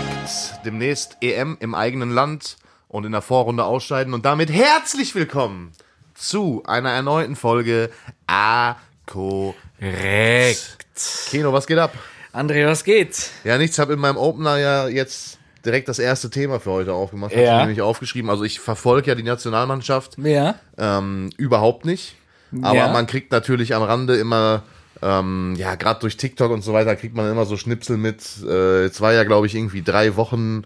Korrekt. Demnächst EM im eigenen Land und in der Vorrunde ausscheiden. Und damit herzlich willkommen zu einer erneuten Folge A Korrekt. Kino, was geht ab? André, was geht? Ja, nichts. Habe in meinem Opener ja jetzt direkt das erste Thema für heute aufgemacht. Ja. Hab ich nämlich aufgeschrieben. Also ich verfolge ja die Nationalmannschaft Ja. ähm, überhaupt nicht. Aber Ja. man kriegt natürlich am Rande immer, ähm, ja, gerade durch TikTok und so weiter, kriegt man immer so Schnipsel mit. Äh, jetzt war ja, glaube ich, irgendwie drei Wochen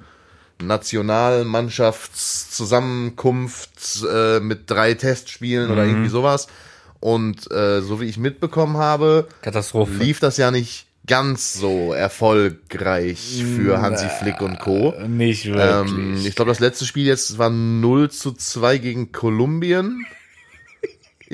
Nationalmannschaftszusammenkunft äh, mit drei Testspielen oder irgendwie sowas. Und äh, so wie ich mitbekommen habe, lief das ja nicht ganz so erfolgreich für Hansi Flick und Co. Nicht Ähm, wirklich. ich glaube, das letzte Spiel jetzt war 0 zu 2 gegen Kolumbien.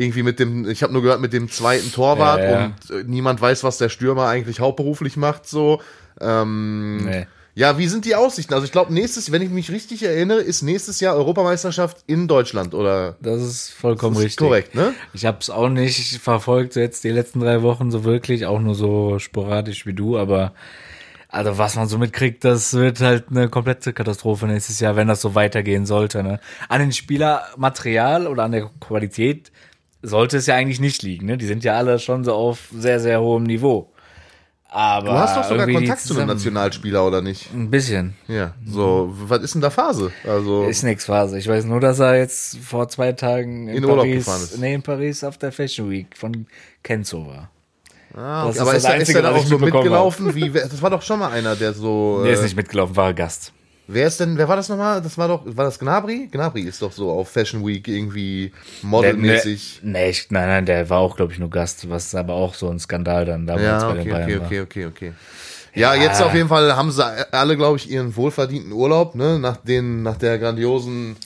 Irgendwie mit dem, ich habe nur gehört, mit dem zweiten Torwart Ja, ja. und äh, niemand weiß, was der Stürmer eigentlich hauptberuflich macht, so. Ähm, Nee. Ja, wie sind die Aussichten? Also ich glaube, nächstes, wenn ich mich richtig erinnere, ist nächstes Jahr Europameisterschaft in Deutschland, oder? das ist vollkommen Das ist richtig. korrekt, ne? Ich habe es auch nicht verfolgt jetzt die letzten drei Wochen so wirklich, auch nur so sporadisch wie du, aber also was man so mitkriegt, das wird halt eine komplette Katastrophe nächstes Jahr, wenn das so weitergehen sollte. Ne? An den Spielermaterial oder an der Qualität sollte es ja eigentlich nicht liegen. Ne? Die sind ja alle schon so auf sehr, sehr hohem Niveau. Aber Du hast doch sogar Kontakt zu einem Nationalspieler, oder nicht? Ein bisschen. Ja. So, was ist denn da Phase? Also. Ist nix Phase. Ich weiß nur, dass er jetzt vor zwei Tagen in, In Urlaub Paris, gefahren ist. nee, in Paris auf der Fashion Week von Kenzo war. ah, das okay. ist aber das ist, er- ist Einzige, er da was auch so mitgelaufen? Wie, das war doch schon mal einer, der so. Der ist äh, nicht mitgelaufen, war Gast. Wer ist denn, wer war das nochmal? Das war doch, war das Gnabry? Gnabry ist doch so auf Fashion Week irgendwie modelmäßig. Nee, nee, ich, nein, nein, der war auch, glaube ich, nur Gast, was aber auch so ein Skandal dann damals Ja, bei den okay, Bayern okay, okay, okay, okay. Ja, jetzt auf jeden Fall haben sie alle, glaube ich, ihren wohlverdienten Urlaub, ne, nach den, nach der grandiosen,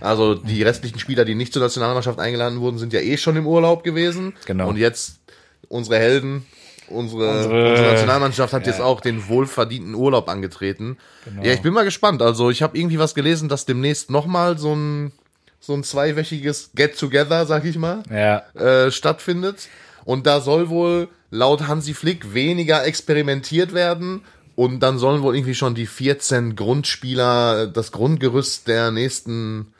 also die restlichen Spieler, die nicht zur Nationalmannschaft eingeladen wurden, sind ja eh schon im Urlaub gewesen. Genau. Und jetzt unsere Helden, unsere, Unsere- unsere Nationalmannschaft hat jetzt auch den wohlverdienten Urlaub angetreten. Genau. Ja, ich bin mal gespannt. Also ich habe irgendwie was gelesen, dass demnächst nochmal so ein, so ein zweiwöchiges Get-Together, sag ich mal Ja, äh, stattfindet. Und da soll wohl laut Hansi Flick weniger experimentiert werden. Und dann sollen wohl irgendwie schon die 14 Grundspieler, das Grundgerüst der nächsten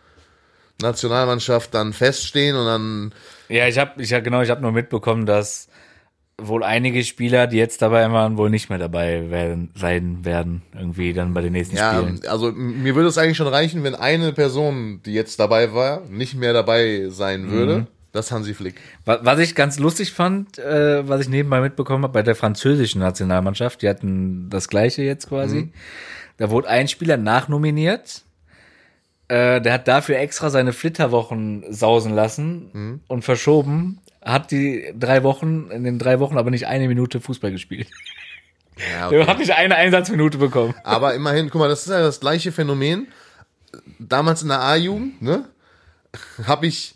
Nationalmannschaft dann feststehen und dann, ja, ich habe, ich hab, genau, ich habe nur mitbekommen, dass wohl einige Spieler, die jetzt dabei waren, wohl nicht mehr dabei werden, sein werden, irgendwie dann bei den nächsten ja, Spielen. also mir würde es eigentlich schon reichen, wenn eine Person, die jetzt dabei war, nicht mehr dabei sein würde. Mhm. Das Hansi Flick. Wa- Was ich ganz lustig fand, äh, was ich nebenbei mitbekommen habe bei der französischen Nationalmannschaft, die hatten das gleiche jetzt quasi. Da wurde ein Spieler nachnominiert. Äh, der hat dafür extra seine Flitterwochen sausen lassen und verschoben. Hat die drei Wochen, in den drei Wochen aber nicht eine Minute Fußball gespielt. Ja, Der hat nicht eine Einsatzminute bekommen. Aber immerhin, guck mal, das ist ja das gleiche Phänomen. Damals in der A-Jugend, ne, habe ich,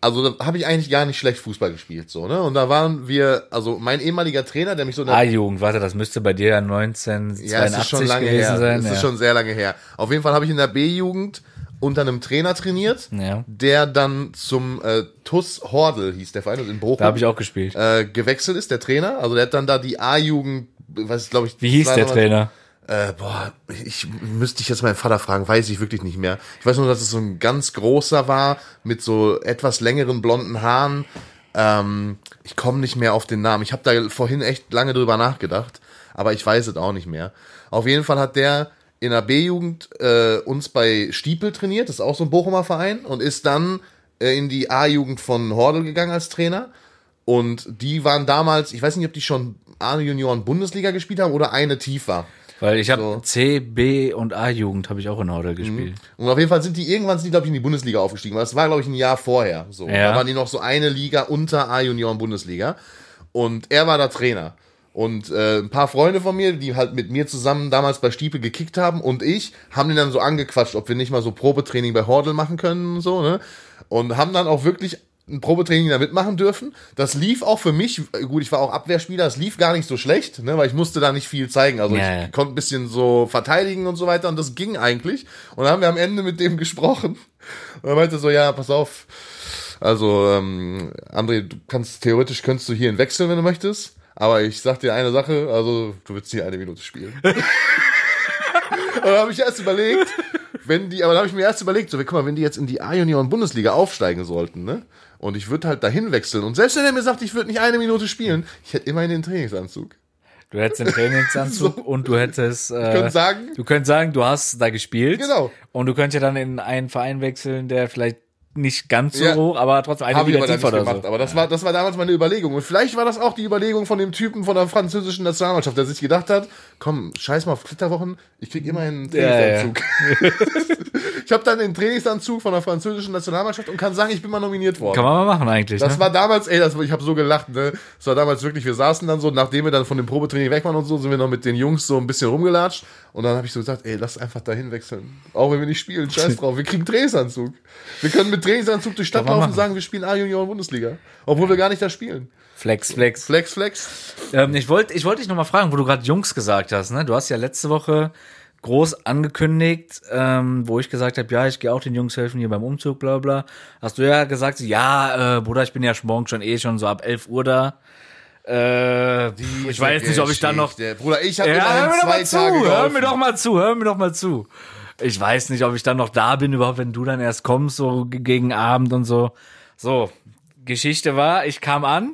also habe ich eigentlich gar nicht schlecht Fußball gespielt, so, ne? Und da waren wir, also mein ehemaliger Trainer, der mich so in der A-Jugend, warte, das müsste bei dir ja 1982 ja, es ist schon lange gewesen her. sein. Ja. ist schon sehr lange her. Auf jeden Fall habe ich in der B-Jugend unter einem Trainer trainiert, Ja. der dann zum äh, TUS Hordel hieß der Verein, also in Bochum, da habe ich auch gespielt. äh, gewechselt ist, der Trainer. Also der hat dann da die A-Jugend, was glaube ich, Wie hieß der Trainer? Äh, boah, ich müsste ich jetzt meinen Vater fragen, weiß ich wirklich nicht mehr. Ich weiß nur, dass es so ein ganz großer war, mit so etwas längeren blonden Haaren. Ähm, ich komme nicht mehr auf den Namen. Ich habe da vorhin echt lange drüber nachgedacht, aber ich weiß es auch nicht mehr. Auf jeden Fall hat der in der B-Jugend äh, uns bei Stiepel trainiert, das ist auch so ein Bochumer Verein, und ist dann äh, in die A-Jugend von Hordel gegangen als Trainer. Und die waren damals, ich weiß nicht, ob die schon A-Junioren Bundesliga gespielt haben oder eine tiefer. Weil ich habe So. Mhm. C, B und A-Jugend habe ich auch in Horde gespielt. Und auf jeden Fall sind die irgendwann sind die, glaube ich, in die Bundesliga aufgestiegen. weil Das war, glaube ich, ein Jahr vorher. So. Ja. Da waren die noch so eine Liga unter A-Junioren Bundesliga. Und er war da Trainer. Und äh, ein paar Freunde von mir, die halt mit mir zusammen damals bei Stiepel gekickt haben und ich, haben den dann so angequatscht, ob wir nicht mal so Probetraining bei Hordel machen können und so, ne? Und haben dann auch wirklich ein Probetraining da mitmachen dürfen. Das lief auch für mich, gut, ich war auch Abwehrspieler, es lief gar nicht so schlecht, ne, weil ich musste da nicht viel zeigen. Also ja. ich konnte ein bisschen so verteidigen und so weiter und das ging eigentlich. Und dann haben wir am Ende mit dem gesprochen. Und er meinte so, ja, pass auf, also ähm, André, du kannst theoretisch könntest du hierhin wechseln, wenn du möchtest. Aber ich sag dir eine Sache, also du willst hier eine Minute spielen. Und dann habe ich erst überlegt, wenn die, aber dann habe ich mir erst überlegt, so, guck mal, wenn die jetzt in die A-Union-Bundesliga aufsteigen sollten, ne? Und ich würde halt dahin wechseln. Und selbst wenn er mir sagt, ich würde nicht eine Minute spielen, ich hätte immerhin den Trainingsanzug. Du hättest den Trainingsanzug und du hättest. Äh, könnt sagen- du könntest sagen, du hast da gespielt. Genau. Und du könntest ja dann in einen Verein wechseln, der vielleicht nicht ganz so Ja. hoch, aber trotzdem eine ich Liga aber dann tiefer oder gemacht. so. Aber das war, das war damals meine Überlegung. Und vielleicht war das auch die Überlegung von dem Typen von der französischen Nationalmannschaft, der sich gedacht hat, komm, scheiß mal auf Flitterwochen, ich krieg immer einen Ja, ja. Trainingsanzug. ich habe dann den Trainingsanzug von der französischen Nationalmannschaft und kann sagen, ich bin mal nominiert worden. Kann man mal machen eigentlich. Das ne? war damals, ey, das, ich habe so gelacht, ne? Das war damals wirklich, wir saßen dann so, nachdem wir dann von dem Probetraining weg waren und so, sind wir noch mit den Jungs so ein bisschen rumgelatscht. Und dann habe ich so gesagt, ey, lass einfach dahin wechseln. Auch wenn wir nicht spielen, scheiß drauf. Wir kriegen Trainingsanzug. Wir können mit Trainingsanzug durch die Stadt laufen und sagen, wir spielen A-Junioren Bundesliga. Obwohl wir gar nicht da spielen. Flex, Flex. Flex, Flex. Ähm, ich wollte ich wollte dich nochmal fragen, wo du gerade Jungs gesagt hast. Ne? Du hast ja letzte Woche groß angekündigt, ähm, wo ich gesagt habe, ja, ich gehe auch den Jungs helfen hier beim Umzug, bla bla. Hast du ja gesagt, ja, äh, Bruder, ich bin ja morgen schon eh schon so ab 11 Uhr da. Äh, ich weiß nicht, ob ich dann noch. Bruder, ich habe Ja, hör immerhin mir doch zwei mal zu, Tage hör geholfen. mir doch mal zu, hör mir doch mal zu. Ich weiß nicht, ob ich dann noch da bin, überhaupt, wenn du dann erst kommst, so ge- gegen Abend und so. So, Geschichte war, ich kam an,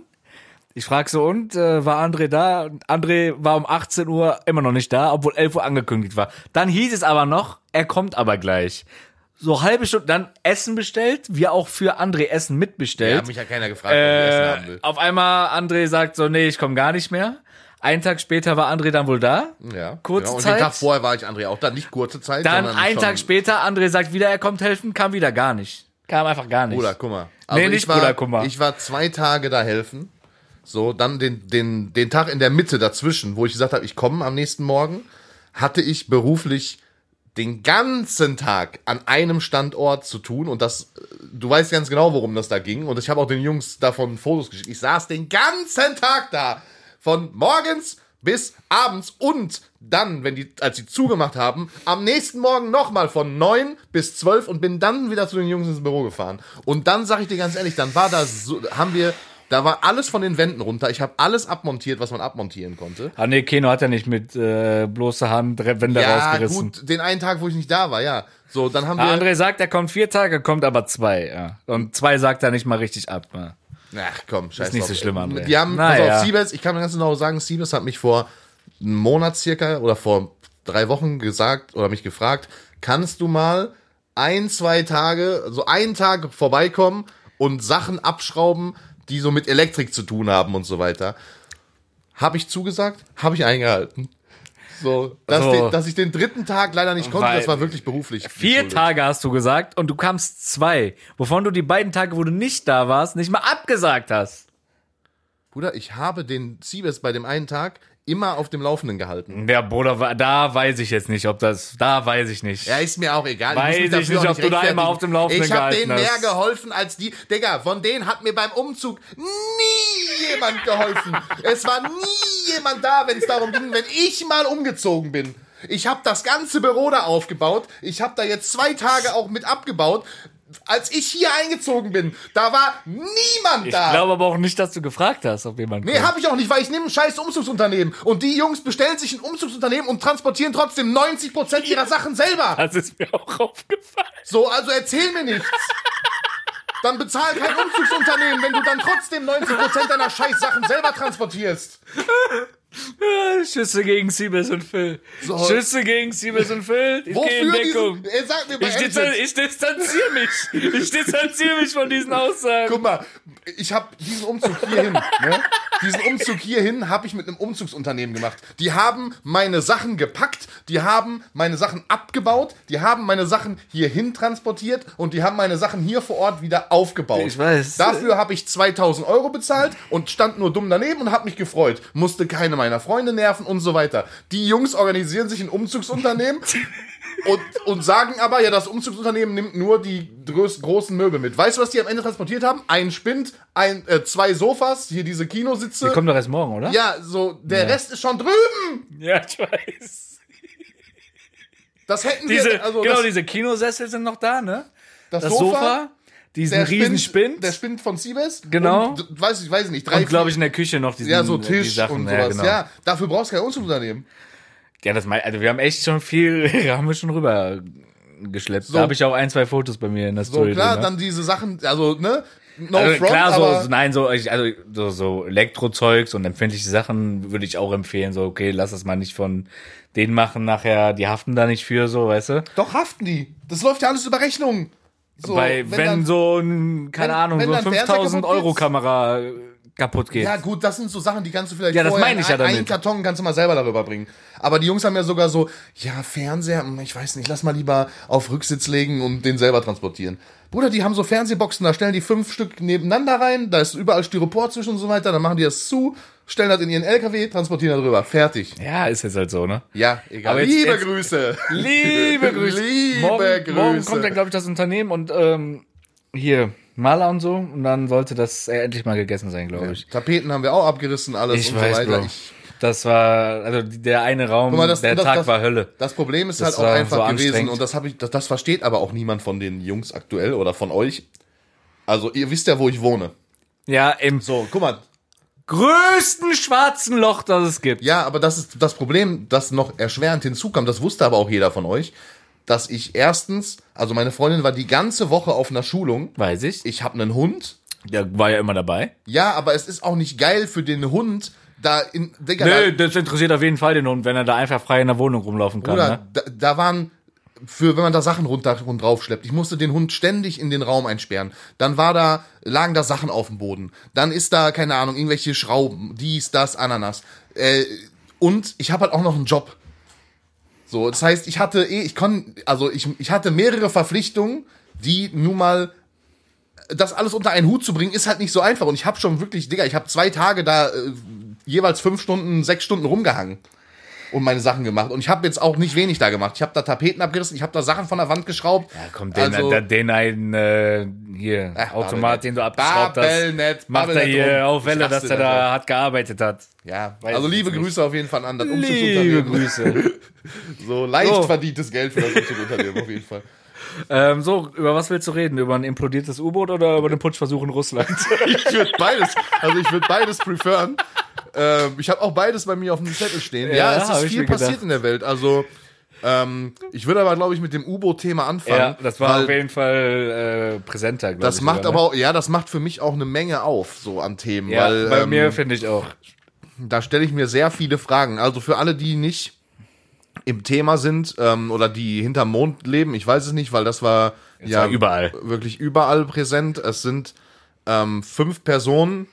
ich frag so, und, äh, war André da? Und André war um 18 Uhr immer noch nicht da, obwohl 11 Uhr angekündigt war. Dann hieß es aber noch, er kommt aber gleich. So halbe Stunde, dann Essen bestellt, wir auch für André Essen Ja, mitbestellt. hat mich ja keiner gefragt, ob ich Essen haben Äh, will. auf einmal André sagt so, nee, ich komme gar nicht mehr. Einen Tag später war André dann wohl da. Ja, kurze genau. Und Zeit. den Tag vorher war ich André auch da, nicht kurze Zeit, Dann einen Tag später, André sagt wieder, er kommt helfen, kam wieder gar nicht. Kam einfach gar nicht. Bruder, guck mal. Also Nee, ich nicht war, Bruder, guck mal. Ich war zwei Tage da helfen. So, dann den, den, den Tag in der Mitte dazwischen, wo ich gesagt habe, ich komme am nächsten Morgen, hatte ich beruflich den ganzen Tag an einem Standort zu tun und das, du weißt ganz genau, worum das da ging und ich habe auch den Jungs davon Fotos geschickt. Ich saß den ganzen Tag da, von morgens bis abends und dann, wenn die, als sie zugemacht haben, am nächsten Morgen nochmal von neun bis zwölf und bin dann wieder zu den Jungs ins Büro gefahren. Und dann sag ich dir ganz ehrlich, dann war da so, haben wir, da war alles von den Wänden runter. Ich habe alles abmontiert, was man abmontieren konnte. Ah nee, Keno hat ja nicht mit äh, bloßer Hand Wände Ja, rausgerissen. gut, den einen Tag, wo ich nicht da war, ja. So, dann haben wir. Ah, André sagt, er kommt vier Tage, kommt aber zwei. Ja. Und zwei sagt er nicht mal richtig ab. Ja. Ach komm, scheiß nicht drauf. so schlimm, André. Die haben, Na ja. auf, Siebes, ich kann ganz genau sagen, Siebes hat mich vor einem Monat circa oder vor drei Wochen gesagt oder mich gefragt, kannst du mal ein, zwei Tage, so einen Tag vorbeikommen und Sachen abschrauben, die so mit Elektrik zu tun haben und so weiter. Habe ich zugesagt, habe ich eingehalten. So, dass, So. Den, dass ich den dritten Tag leider nicht konnte, Weil- das war wirklich beruflich. Vier. Tage hast du gesagt und du kamst zwei, wovon du die beiden Tage, wo du nicht da warst, nicht mal abgesagt hast. Bruder, ich habe den Siebes bei dem einen Tag immer auf dem Laufenden gehalten. Ja, Bruder, da weiß ich jetzt nicht, ob das, da weiß ich nicht. Ja, ist mir auch egal. Weiß ich dafür nicht, ob du da immer auf dem Laufenden Ich habe gehalten denen mehr hast. geholfen als die. Digga, von denen hat mir beim Umzug nie jemand geholfen. es war nie jemand da, wenn es darum ging, wenn ich mal umgezogen bin. Ich habe das ganze Büro da aufgebaut. Ich habe da jetzt zwei Tage auch mit abgebaut. Als ich hier eingezogen bin, da war niemand Ich da. glaube aber auch nicht, dass du gefragt hast, ob jemand Nee, habe ich auch nicht, weil ich nehme ein scheiß Umzugsunternehmen. Und die Jungs bestellen sich ein Umzugsunternehmen und transportieren trotzdem 90% ihrer Sachen selber. Das ist mir auch aufgefallen. So, also erzähl mir nichts. Dann bezahl kein Umzugsunternehmen, wenn du dann trotzdem 90% deiner scheiß Sachen selber transportierst. Schüsse gegen Siebes und Phil. So. Schüsse gegen Siebes und Phil. Ich gehe in Wofür Deckung. diesen, er sagt mir bei Ich, distan ich distanziere mich. Ich distanziere mich von diesen Aussagen. Guck mal, ich habe diesen Umzug hierhin, ne? Diesen Umzug hierhin habe ich mit einem Umzugsunternehmen gemacht. Die haben meine Sachen gepackt, die haben meine Sachen abgebaut, die haben meine Sachen hierhin transportiert und die haben meine Sachen hier vor Ort wieder aufgebaut. Ich weiß. Dafür habe ich 2000 Euro bezahlt und stand nur dumm daneben und habe mich gefreut. Musste keine meiner Freunde nerven und so weiter. Die Jungs organisieren sich ein Umzugsunternehmen und, und sagen aber, ja, das Umzugsunternehmen nimmt nur die großen Möbel mit. Weißt du, was die am Ende transportiert haben? Ein Spind, ein, äh, zwei Sofas, hier diese Kinositze. Die kommt doch erst morgen, oder? ja, so, der Rest ist schon drüben. Ja, ich weiß. Das hätten Diese, wir, also genau, das, diese Kinosessel sind noch da, ne? das, Das Sofa, Sofa, diesen der riesen Spind, Spind. der Spind von Siebes. Genau. Und, weiß ich, weiß ich nicht, drei, und glaube ich in der Küche noch diesen, ja, so die Tisch Sachen. und sowas. Ja, genau. Ja, dafür brauchst du kein Umzugsunternehmen. Ja, das mein, also wir haben echt schon viel, haben wir schon rüber geschleppt. So. Da habe ich auch ein, zwei Fotos bei mir in der So, Story. klar, drin, ne? dann diese Sachen, also, ne? No also front, klar, so, nein, so, ich- also so, so Elektrozeugs und empfindliche Sachen würde ich auch empfehlen. So, okay, lass das mal nicht von denen machen nachher, die haften da nicht für, so, weißt du? doch haften die. Das läuft ja alles über Rechnung. So, Weil wenn, dann- so ein, keine wenn- Ahnung, wenn so dann eine Fernseher 5000 kaputt Euro. Kamera kaputt geht. Ja, gut, das sind so Sachen, die kannst du vielleicht Ja, das meine ich ja ein- einen damit. Karton kannst du mal selber darüber bringen. Aber die Jungs haben ja sogar so, ja, Fernseher, hm, ich weiß nicht, lass mal lieber auf Rücksitz legen und den selber transportieren. Bruder, die haben so Fernsehboxen, da stellen die fünf Stück nebeneinander rein, da ist überall Styropor zwischen und so weiter, dann machen die das zu, stellen das in ihren LKW, transportieren darüber. Fertig. Ja, ist jetzt halt so, ne? Ja, egal. Aber jetzt- Liebe jetzt- Grüße. Liebe Grüße. Liebe morgen, Grüße. morgen kommt dann, glaube ich, das Unternehmen und ähm, hier, Maler und so. Und dann sollte das endlich mal gegessen sein, glaube ich. Tapeten haben wir auch abgerissen, alles Ich und weiß, so weiter. Bro. Ich, Das war, also der eine Raum, mal, das- der das- Tag das- war Hölle. Das Problem ist halt auch einfach so gewesen und das habe ich, das, das versteht aber auch niemand von den Jungs aktuell oder von euch. Also ihr wisst ja, wo ich wohne. Ja, im So, guck mal. größten schwarzen Loch, das es gibt. Ja, aber das ist das Problem, das noch erschwerend hinzukam. Das wusste aber auch jeder von euch, dass ich erstens, also meine Freundin war die ganze Woche auf einer Schulung. Weiß ich. Ich habe einen Hund. Der war ja immer dabei. Ja, aber es ist auch nicht geil für den Hund, da in, Digga, Nö, da, das interessiert auf jeden Fall den Hund, wenn er da einfach frei in der Wohnung rumlaufen kann. Bruder, Ne? da, da waren für wenn man da Sachen runter und drauf schleppt. Ich musste den Hund ständig in den Raum einsperren. Dann war da lagen da Sachen auf dem Boden. Dann ist da keine Ahnung irgendwelche Schrauben, dies, das, Ananas. Äh, und ich habe halt auch noch einen Job. So, das heißt, ich hatte eh, ich kon, also ich, ich hatte mehrere Verpflichtungen, die nun mal das alles unter einen Hut zu bringen, ist halt nicht so einfach. Und ich habe schon wirklich, Digga, ich habe zwei Tage da äh, jeweils fünf Stunden, sechs Stunden rumgehangen und meine Sachen gemacht. Und ich habe jetzt auch nicht wenig da gemacht. Ich habe da Tapeten abgerissen, ich habe da Sachen von der Wand geschraubt. Ja, komm, den, Also- den, den einen äh, hier, Ach, Automat, Babelnet. den du abgeschraubt hast, Babelnet, macht er hier auf Welle, dass er da da hat gearbeitet hat. Ja, also liebe. Grüße auf jeden Fall an das Liebe Umzugsunternehmen. Grüße. So leicht So. verdientes Geld für das Umzugsunternehmen auf jeden Fall. Ähm, so, über was willst du reden? Über ein implodiertes U-Boot oder über den Putschversuch in Russland? Ich würde beides, also ich würde beides preferen. Ähm, ich habe auch beides bei mir auf dem Zettel stehen. Ja, Ja, es ist viel passiert in der Welt. Also ähm, ich würde aber, glaube ich, mit dem U-Boot-Thema anfangen. ja, das war auf jeden Fall äh, präsenter, glaube ich. Das macht sogar, aber auch, ja, das macht für mich auch eine Menge auf, so an Themen. ne? Ja, weil, bei ähm, mir finde ich auch. da stelle ich mir sehr viele Fragen. Also für alle, die nicht im Thema sind ähm, oder die hinterm Mond leben, ich weiß es nicht, weil das war ja war überall. wirklich überall präsent. Es sind ähm, fünf Personen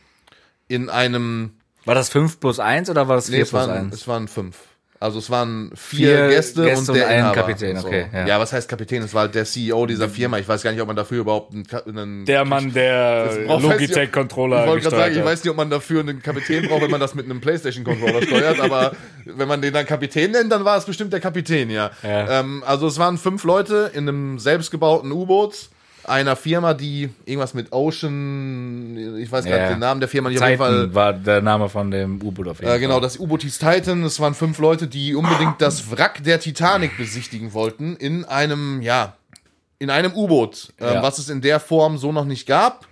in einem. War das 5 plus 1 oder war das 4 Nee, es plus waren, 1? es waren fünf. Also es waren vier, Vier Gäste, Gäste und der und ein Inhaber. Kapitän, So. okay, Ja. ja. was heißt Kapitän? Es war halt der CEO dieser Firma. Ich weiß gar nicht, ob man dafür überhaupt einen, einen Der Mann, der Logitech-Controller Ich wollte gerade sagen, ich weiß nicht, ob man dafür einen Kapitän braucht, wenn man das mit einem PlayStation-Controller steuert, aber wenn man den dann Kapitän nennt, dann war es bestimmt der Kapitän, ja. Ja. Ähm, also es waren fünf Leute in einem selbstgebauten U-Boot, einer Firma, die irgendwas mit Ocean, ich weiß gar Ja. nicht den Namen der Firma, die auf jeden Fall. War der Name von dem U-Boot auf jeden Äh, Fall. genau, das U-Boot hieß Titan. Es waren fünf Leute, die unbedingt das Wrack der Titanic besichtigen wollten in einem, ja, in einem U-Boot, ähm, Ja. was es in der Form so noch nicht gab.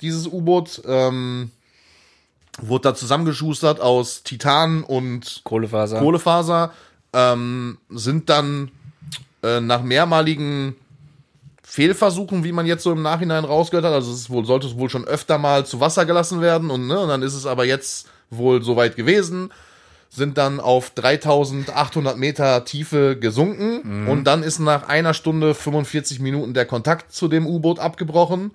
Dieses U-Boot ähm, wurde da zusammengeschustert aus Titan und Kohlefaser. Kohlefaser, ähm, sind dann äh, nach mehrmaligen Fehlversuchen, wie man jetzt so im Nachhinein rausgehört hat, also es ist wohl, sollte es wohl schon öfter mal zu Wasser gelassen werden und, ne, und dann ist es aber jetzt wohl soweit gewesen, sind dann auf 3800 Meter Tiefe gesunken Mhm. und dann ist nach einer Stunde 45 Minuten der Kontakt zu dem U-Boot abgebrochen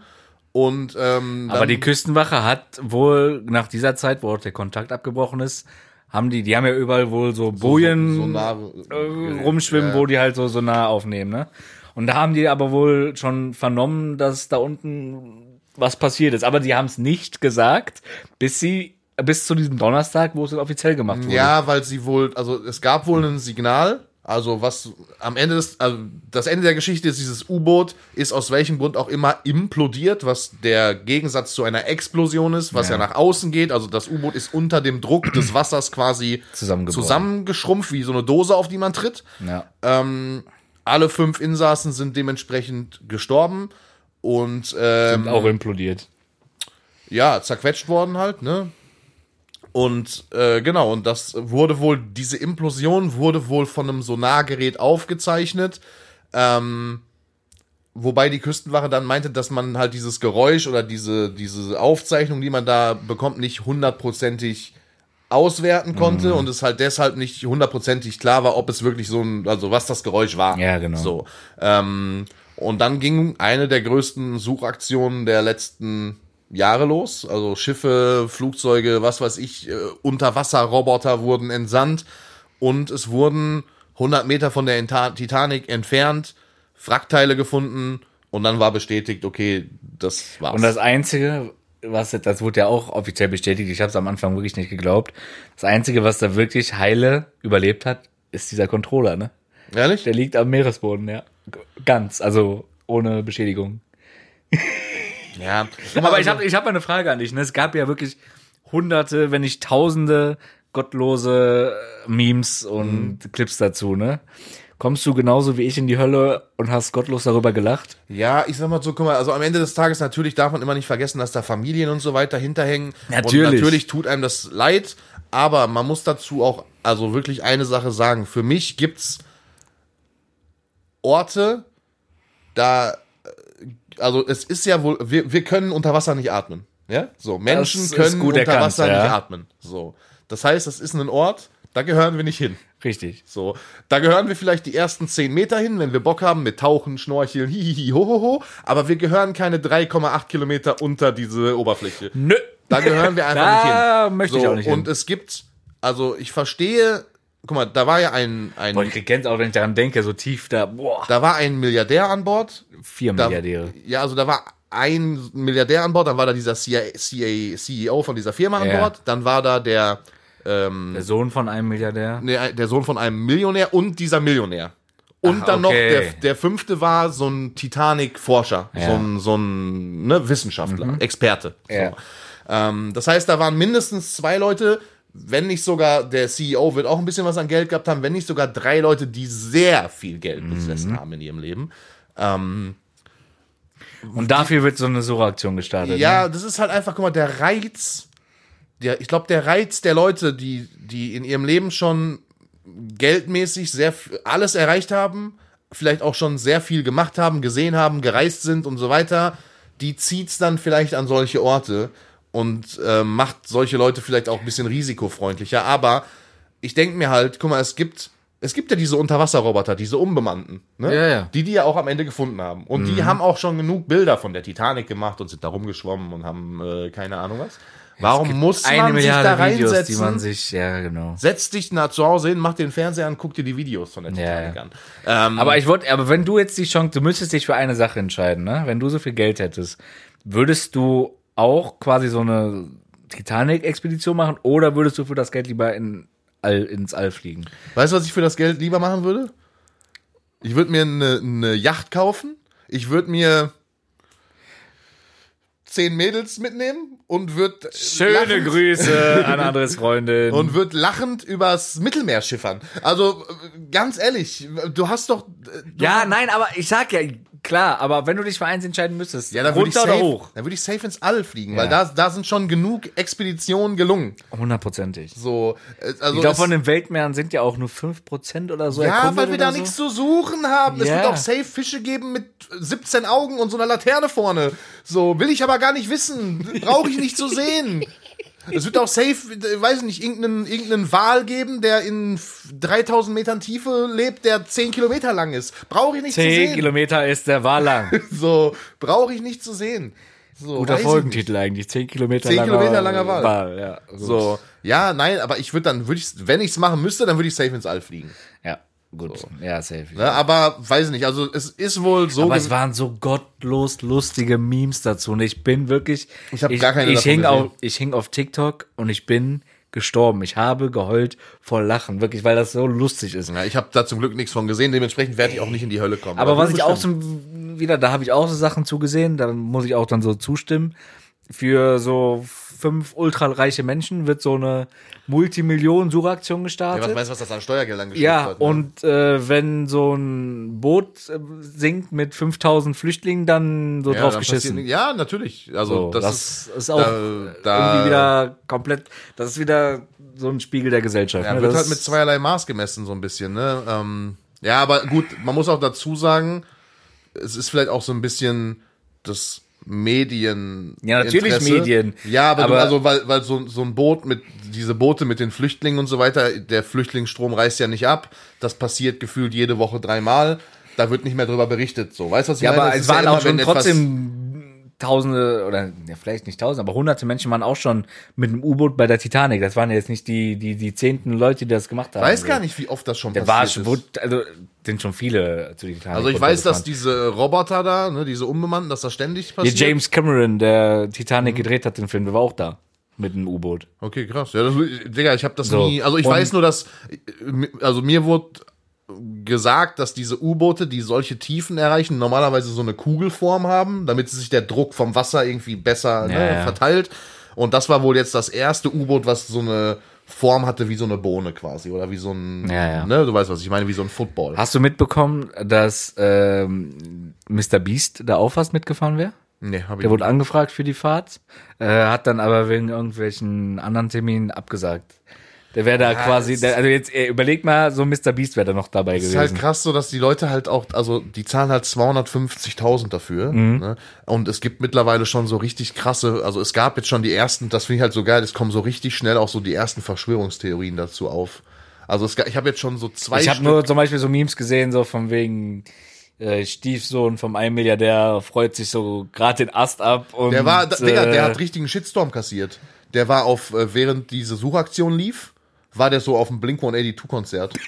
und ähm, Aber die Küstenwache hat wohl nach dieser Zeit, wo auch der Kontakt abgebrochen ist, haben die, die haben ja überall wohl so Bojen so nah- äh, rumschwimmen, Ja. wo die halt so, so nah aufnehmen, ne? Und da haben die aber wohl schon vernommen, dass da unten was passiert ist. Aber die haben es nicht gesagt, bis sie, bis zu diesem Donnerstag, wo es dann offiziell gemacht wurde. Ja, weil sie wohl, also es gab wohl ein Signal, also was am Ende des, also das Ende der Geschichte ist, dieses U-Boot ist aus welchem Grund auch immer implodiert, was der Gegensatz zu einer Explosion ist, was ja, Ja. nach außen geht. Also das U-Boot ist unter dem Druck des Wassers quasi zusammengeschrumpft, wie so eine Dose, auf die man tritt. Ja. Ähm, alle fünf Insassen sind dementsprechend gestorben und ähm, Sind auch implodiert. ja, zerquetscht worden halt, ne? Und äh, genau, und das wurde wohl, diese Implosion wurde wohl von einem Sonargerät aufgezeichnet. Ähm, wobei die Küstenwache dann meinte, dass man halt dieses Geräusch oder diese, diese Aufzeichnung, die man da bekommt, nicht hundertprozentig auswerten konnte Mhm. und es halt deshalb nicht hundertprozentig klar war, ob es wirklich so ein, also was das Geräusch war. Ja, genau. So. Ähm, und dann ging eine der größten Suchaktionen der letzten Jahre los. Also Schiffe, Flugzeuge, was weiß ich, äh, Unterwasserroboter wurden entsandt und es wurden 100 Meter von der Enta- Titanic entfernt Wrackteile gefunden und dann war bestätigt, okay, das war's. Und das Einzige, was das wurde ja auch offiziell bestätigt, ich habe es am Anfang wirklich nicht geglaubt. Das Einzige, was da wirklich heile überlebt hat, ist dieser Controller, ne? Ehrlich? Der liegt am Meeresboden, ja. Ganz, also ohne Beschädigung. Ja. Aber ich habe ich hab eine Frage an dich. Ne? Es gab ja wirklich hunderte, wenn nicht tausende gottlose Memes und Clips dazu, ne? Kommst du genauso wie ich in die Hölle und hast gottlos darüber gelacht? Ja, ich sag mal so, guck mal, also am Ende des Tages natürlich darf man immer nicht vergessen, dass da Familien und so weiter hinterhängen. Natürlich. Und natürlich tut einem das leid, aber man muss dazu auch, also wirklich eine Sache sagen. Für mich gibt's Orte, da, also es ist ja wohl, wir, wir können unter Wasser nicht atmen. Ja, so Menschen können gut unter erkannt, Wasser ja. nicht atmen. So, das heißt, das ist ein Ort, da gehören wir nicht hin. Richtig. So, da gehören wir vielleicht die ersten 10 Meter hin, wenn wir Bock haben mit Tauchen, Schnorcheln, hihihi, hohoho, aber wir gehören keine 3,8 Kilometer unter diese Oberfläche. Nö. Da gehören wir einfach Da nicht hin. möchte ich auch nicht hin. Und es gibt, also ich verstehe, guck mal, da war ja ein, ein Boah, ich krieg Gänsehaut, wenn ich daran denke, so tief da, boah, da war ein Milliardär an Bord. vier Da, Milliardäre. ja, also da war ein Milliardär an Bord, dann war da dieser CIA, CIA, CEO von dieser Firma an Ja. Bord, dann war da der, ähm, Der Sohn von einem Milliardär. nee, der Sohn von einem Millionär und dieser Millionär. Und Ach, dann noch, okay. der, der fünfte war so ein Titanic-Forscher, Ja. Mhm. so ein, so ein ne, Wissenschaftler, Experte. Ja. So. Ähm, das heißt, da waren mindestens zwei Leute, wenn nicht sogar der CEO wird auch ein bisschen was an Geld gehabt haben, wenn nicht sogar drei Leute, die sehr viel Geld Mhm. besessen haben in ihrem Leben. Und dafür wird so eine Suchaktion gestartet. Ja, Ne? das ist halt einfach, guck mal, der Reiz, der, ich glaube, der Reiz der Leute, die, die in ihrem Leben schon geldmäßig sehr alles erreicht haben, vielleicht auch schon sehr viel gemacht haben, gesehen haben, gereist sind und so weiter, die zieht's dann vielleicht an solche Orte und äh, macht solche Leute vielleicht auch ein bisschen risikofreundlicher. Aber ich denke mir halt, guck mal, es gibt es gibt ja diese Unterwasserroboter, diese unbemannten, ne? Ja, ja. die die ja auch am Ende gefunden haben. Und die haben auch schon genug Bilder von der Titanic gemacht und sind da rumgeschwommen und haben äh, keine Ahnung was. Warum muss man sich da Milliarde Videos, die reinsetzen? man sich, ja, genau. Setz dich nach zu Hause hin, mach den Fernseher an, guck dir die Videos von der Ja, Titanic ja. an. Ähm, Aber ich wollte, aber wenn du jetzt die Chance, du müsstest dich für eine Sache entscheiden, ne? Wenn du so viel Geld hättest, würdest du auch quasi so eine Titanic-Expedition machen oder würdest du für das Geld lieber in All, ins All fliegen? weißt du, was ich für das Geld lieber machen würde? Ich würde mir eine, eine Yacht kaufen. Ich würde mir zehn Mädels mitnehmen und würde Schöne Grüße an Andres Freundin. und wird lachend übers Mittelmeer schiffern. Also äh, ganz ehrlich, du hast doch äh, du ja, nein, aber ich sag ja, klar, aber wenn du dich für eins entscheiden müsstest, Ja, dann würde ich, runter oder safe- hoch? dann würde ich safe ins All fliegen, Ja. weil da, da sind schon genug Expeditionen gelungen. Hundertprozentig. So, äh, also Ich glaube, es- von den Weltmeeren sind ja auch nur 5% oder so ja, weil wir da oder so. nichts zu suchen haben. Es Ja. wird auch safe Fische geben mit 17 Augen und so einer Laterne vorne. So, will ich aber gar nicht wissen. Brauche ich nicht zu sehen. Es wird auch safe, weiß ich nicht, irgendeinen, irgendeinen Wal geben, der in 3000 Metern Tiefe lebt, der 10 Kilometer lang ist. Brauche ich nicht zu 10 sehen. Kilometer ist der Wal lang. So, brauche ich nicht zu sehen. So, Guter. Folgentitel eigentlich. 10 Kilometer 10 langer, Kilometer langer Wal. ja. So, ja, nein, aber ich würde dann, würde ich, wenn ich es machen müsste, dann würde ich safe ins All fliegen. Gut. Ja, safe. Ne? Aber weiß nicht, also es ist wohl so. Aber es waren so gottlos lustige Memes dazu. Und ich bin wirklich. Ich hab gar keine ich hing auf, Ich hing auf TikTok und ich bin gestorben. Ich habe geheult vor Lachen. Wirklich, weil das so lustig ist. ja, ich habe da zum Glück nichts von gesehen, dementsprechend werde ich auch nicht in die Hölle kommen. Aber was du ich auch zum, wieder, da habe ich auch so Sachen zugesehen, da muss ich auch dann so zustimmen. Für so fünf ultrareiche Menschen wird so eine Multimillionen-Suchaktion Ja, gestartet. was weißt du, was das an Steuergeldern geschickt Ja, hat? Ne? und äh, wenn so ein Boot äh, sinkt mit 5000 Flüchtlingen, dann so ja, drauf dann geschissen. passiert- Ja, natürlich. Also So, das, das, ist, ist, auch da- da- irgendwie wieder komplett, das ist wieder so ein Spiegel der Gesellschaft. ja, ne? wird das halt mit zweierlei Maß gemessen, so ein bisschen, ne? Ähm, ja, aber gut, man muss auch dazu sagen, es ist vielleicht auch so ein bisschen das Medien. Ja, natürlich Interesse. Medien. Ja, aber, du, Aber- also weil, weil so, so ein Boot mit diese Boote mit den Flüchtlingen und so weiter, der Flüchtlingsstrom reißt ja nicht ab. Das passiert gefühlt jede Woche dreimal. Da wird nicht mehr drüber berichtet. So, weißt du, was ich Ja, meine? aber Es ist ja waren immer, auch schon trotzdem Tausende oder ja, vielleicht nicht Tausende, aber hunderte Menschen waren auch schon mit dem U-Boot bei der Titanic. Das waren jetzt nicht die die die zehnten Leute, die das gemacht haben. weiß gar nicht, wie oft das schon Der war passiert schon, ist. also sind schon viele zu die Titanic. Also ich weiß, dass runtergefahren. diese Roboter da, ne, diese unbemannten, dass das ständig Hier passiert. James Cameron, der Mhm. Titanic gedreht hat, den Film, der war auch da mit dem U-Boot. Okay, krass. Ja, das, Digga, ich habe das So. nie. Also ich Und- weiß nur, dass also mir wurde gesagt, dass diese U-Boote, die solche Tiefen erreichen, normalerweise so eine Kugelform haben, damit sich der Druck vom Wasser irgendwie besser ne, Ja, ja. verteilt. Und das war wohl jetzt das erste U-Boot, was so eine Form hatte wie so eine Bohne quasi oder wie so ein, Ja, ja. ne, du weißt was ich meine, wie so ein Football. Hast du mitbekommen, dass ähm, Mr. Beast da auch fast mitgefahren wäre? Nee, hab ich Der wurde angefragt für die Fahrt, äh, hat dann aber wegen irgendwelchen anderen Terminen abgesagt. Der wäre da quasi, es- der, also jetzt äh, überleg mal, so Mr. Beast wäre da noch dabei Es ist gewesen. halt krass so, dass die Leute halt auch, also die zahlen halt 250.000 dafür. Mhm. Ne? Und es gibt mittlerweile schon so richtig krasse, also es gab jetzt schon die ersten, das finde ich halt so geil, es kommen so richtig schnell auch so die ersten Verschwörungstheorien dazu auf. Also es, ich habe jetzt schon so zwei ich habe nur zum Beispiel so Memes gesehen, so von wegen äh, Stiefsohn vom einen Milliardär freut sich so gerade den Ast ab und Der war, Digga, äh, der hat richtigen Shitstorm kassiert. Der war auf, äh, während diese Suchaktion lief, war der so auf dem Blink 182 Konzert.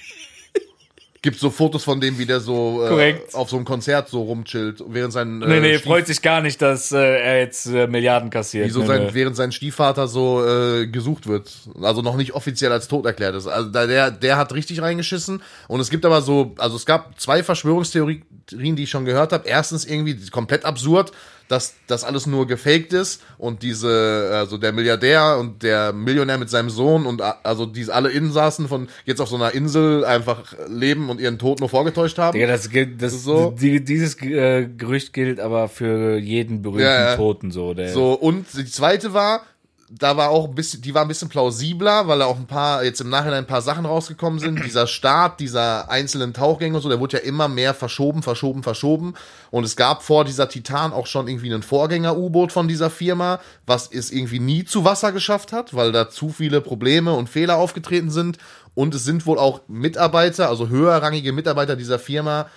Gibt so Fotos von dem, wie der so äh, auf so einem Konzert so rumchillt, während sein äh, Nee, nee, Stief- freut sich gar nicht, dass äh, er jetzt äh, Milliarden kassiert. Wie so Nee, sein, nee. während sein Stiefvater so äh, gesucht wird. Also noch nicht offiziell als tot erklärt ist. Also da, der, der hat richtig reingeschissen. Und es gibt aber so, also es gab zwei Verschwörungstheorien, die ich schon gehört habe. Erstens irgendwie komplett absurd, dass das alles nur gefaked ist und diese, also der Milliardär und der Millionär mit seinem Sohn und also diese alle Insassen von jetzt auf so einer Insel einfach leben und ihren Tod nur vorgetäuscht haben. Digga, das gilt, das So. die, dieses äh, Gerücht gilt aber für jeden berühmten Ja, ja. Toten so. Der, So, und die zweite war, da war auch ein bisschen, die war ein bisschen plausibler, weil da auch ein paar, jetzt im Nachhinein ein paar Sachen rausgekommen sind. Dieser Start dieser einzelnen Tauchgänge und so, der wurde ja immer mehr verschoben, verschoben, verschoben. Und es gab vor dieser Titan auch schon irgendwie ein Vorgänger-U-Boot von dieser Firma, was es irgendwie nie zu Wasser geschafft hat, weil da zu viele Probleme und Fehler aufgetreten sind. Und es sind wohl auch Mitarbeiter, also höherrangige Mitarbeiter dieser Firma,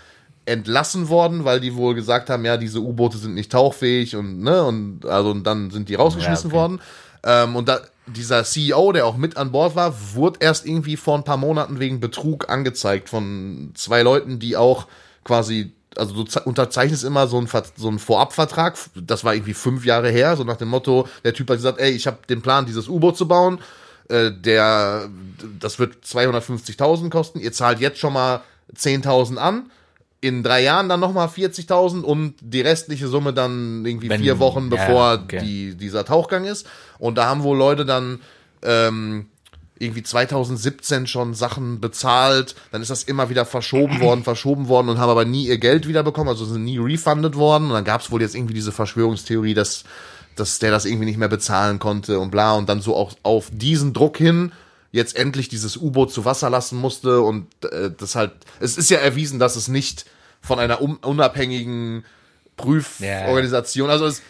entlassen worden, weil die wohl gesagt haben, ja, diese U-Boote sind nicht tauchfähig und ne und also und dann sind die rausgeschmissen Ja, okay. worden. Ähm, und da dieser CEO, der auch mit an Bord war, wurde erst irgendwie vor ein paar Monaten wegen Betrug angezeigt von zwei Leuten, die auch quasi also du ze- unterzeichnest immer so einen, so einen Vorabvertrag, das war irgendwie fünf Jahre her, so nach dem Motto, der Typ hat gesagt, ey, ich habe den Plan, dieses U-Boot zu bauen, äh, der, das wird 250.000 kosten, ihr zahlt jetzt schon mal 10.000 an, in drei Jahren dann nochmal 40.000 und die restliche Summe dann irgendwie Wenn- vier Wochen ja, bevor okay. die, dieser Tauchgang ist. Und da haben wohl Leute dann ähm, irgendwie 2017 schon Sachen bezahlt, dann ist das immer wieder verschoben worden, verschoben worden und haben aber nie ihr Geld wiederbekommen, also sind nie refunded worden. Und dann gab es wohl jetzt irgendwie diese Verschwörungstheorie, dass, dass der das irgendwie nicht mehr bezahlen konnte und bla. Und dann so auch auf diesen Druck hin jetzt endlich dieses U-Boot zu Wasser lassen musste. Und äh, das halt, es ist ja erwiesen, dass es nicht von einer un unabhängigen Prüforganisation, also es,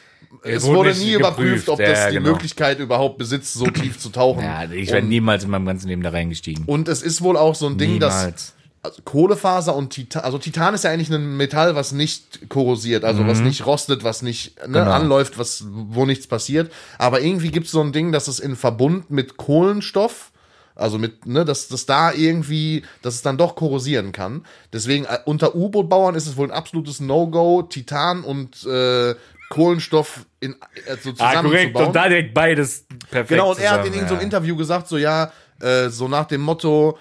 es wurde wurde nie überprüft, ob das ja, die genau. Möglichkeit überhaupt besitzt, so tief zu tauchen. ja, ich wäre niemals in meinem ganzen Leben da reingestiegen. und es ist wohl auch so ein Ding, dass Niemals. also Kohlefaser und Titan, also Titan ist ja eigentlich ein Metall, was nicht korrosiert, also was nicht rostet, was nicht ne, Genau. anläuft, was, wo nichts passiert. Aber irgendwie gibt es so ein Ding, dass es in Verbund mit Kohlenstoff, also mit, ne, dass das da irgendwie, dass es dann doch korrosieren kann. Deswegen äh, unter U-Boot-Bauern ist es wohl ein absolutes No-Go, Titan und äh, Kohlenstoff in, äh, so Ah, korrekt. zusammenzubauen. Und da direkt beides perfekt. Genau, und er hat in zusammen, irgendeinem ja. Interview gesagt, so ja, äh, so nach dem Motto,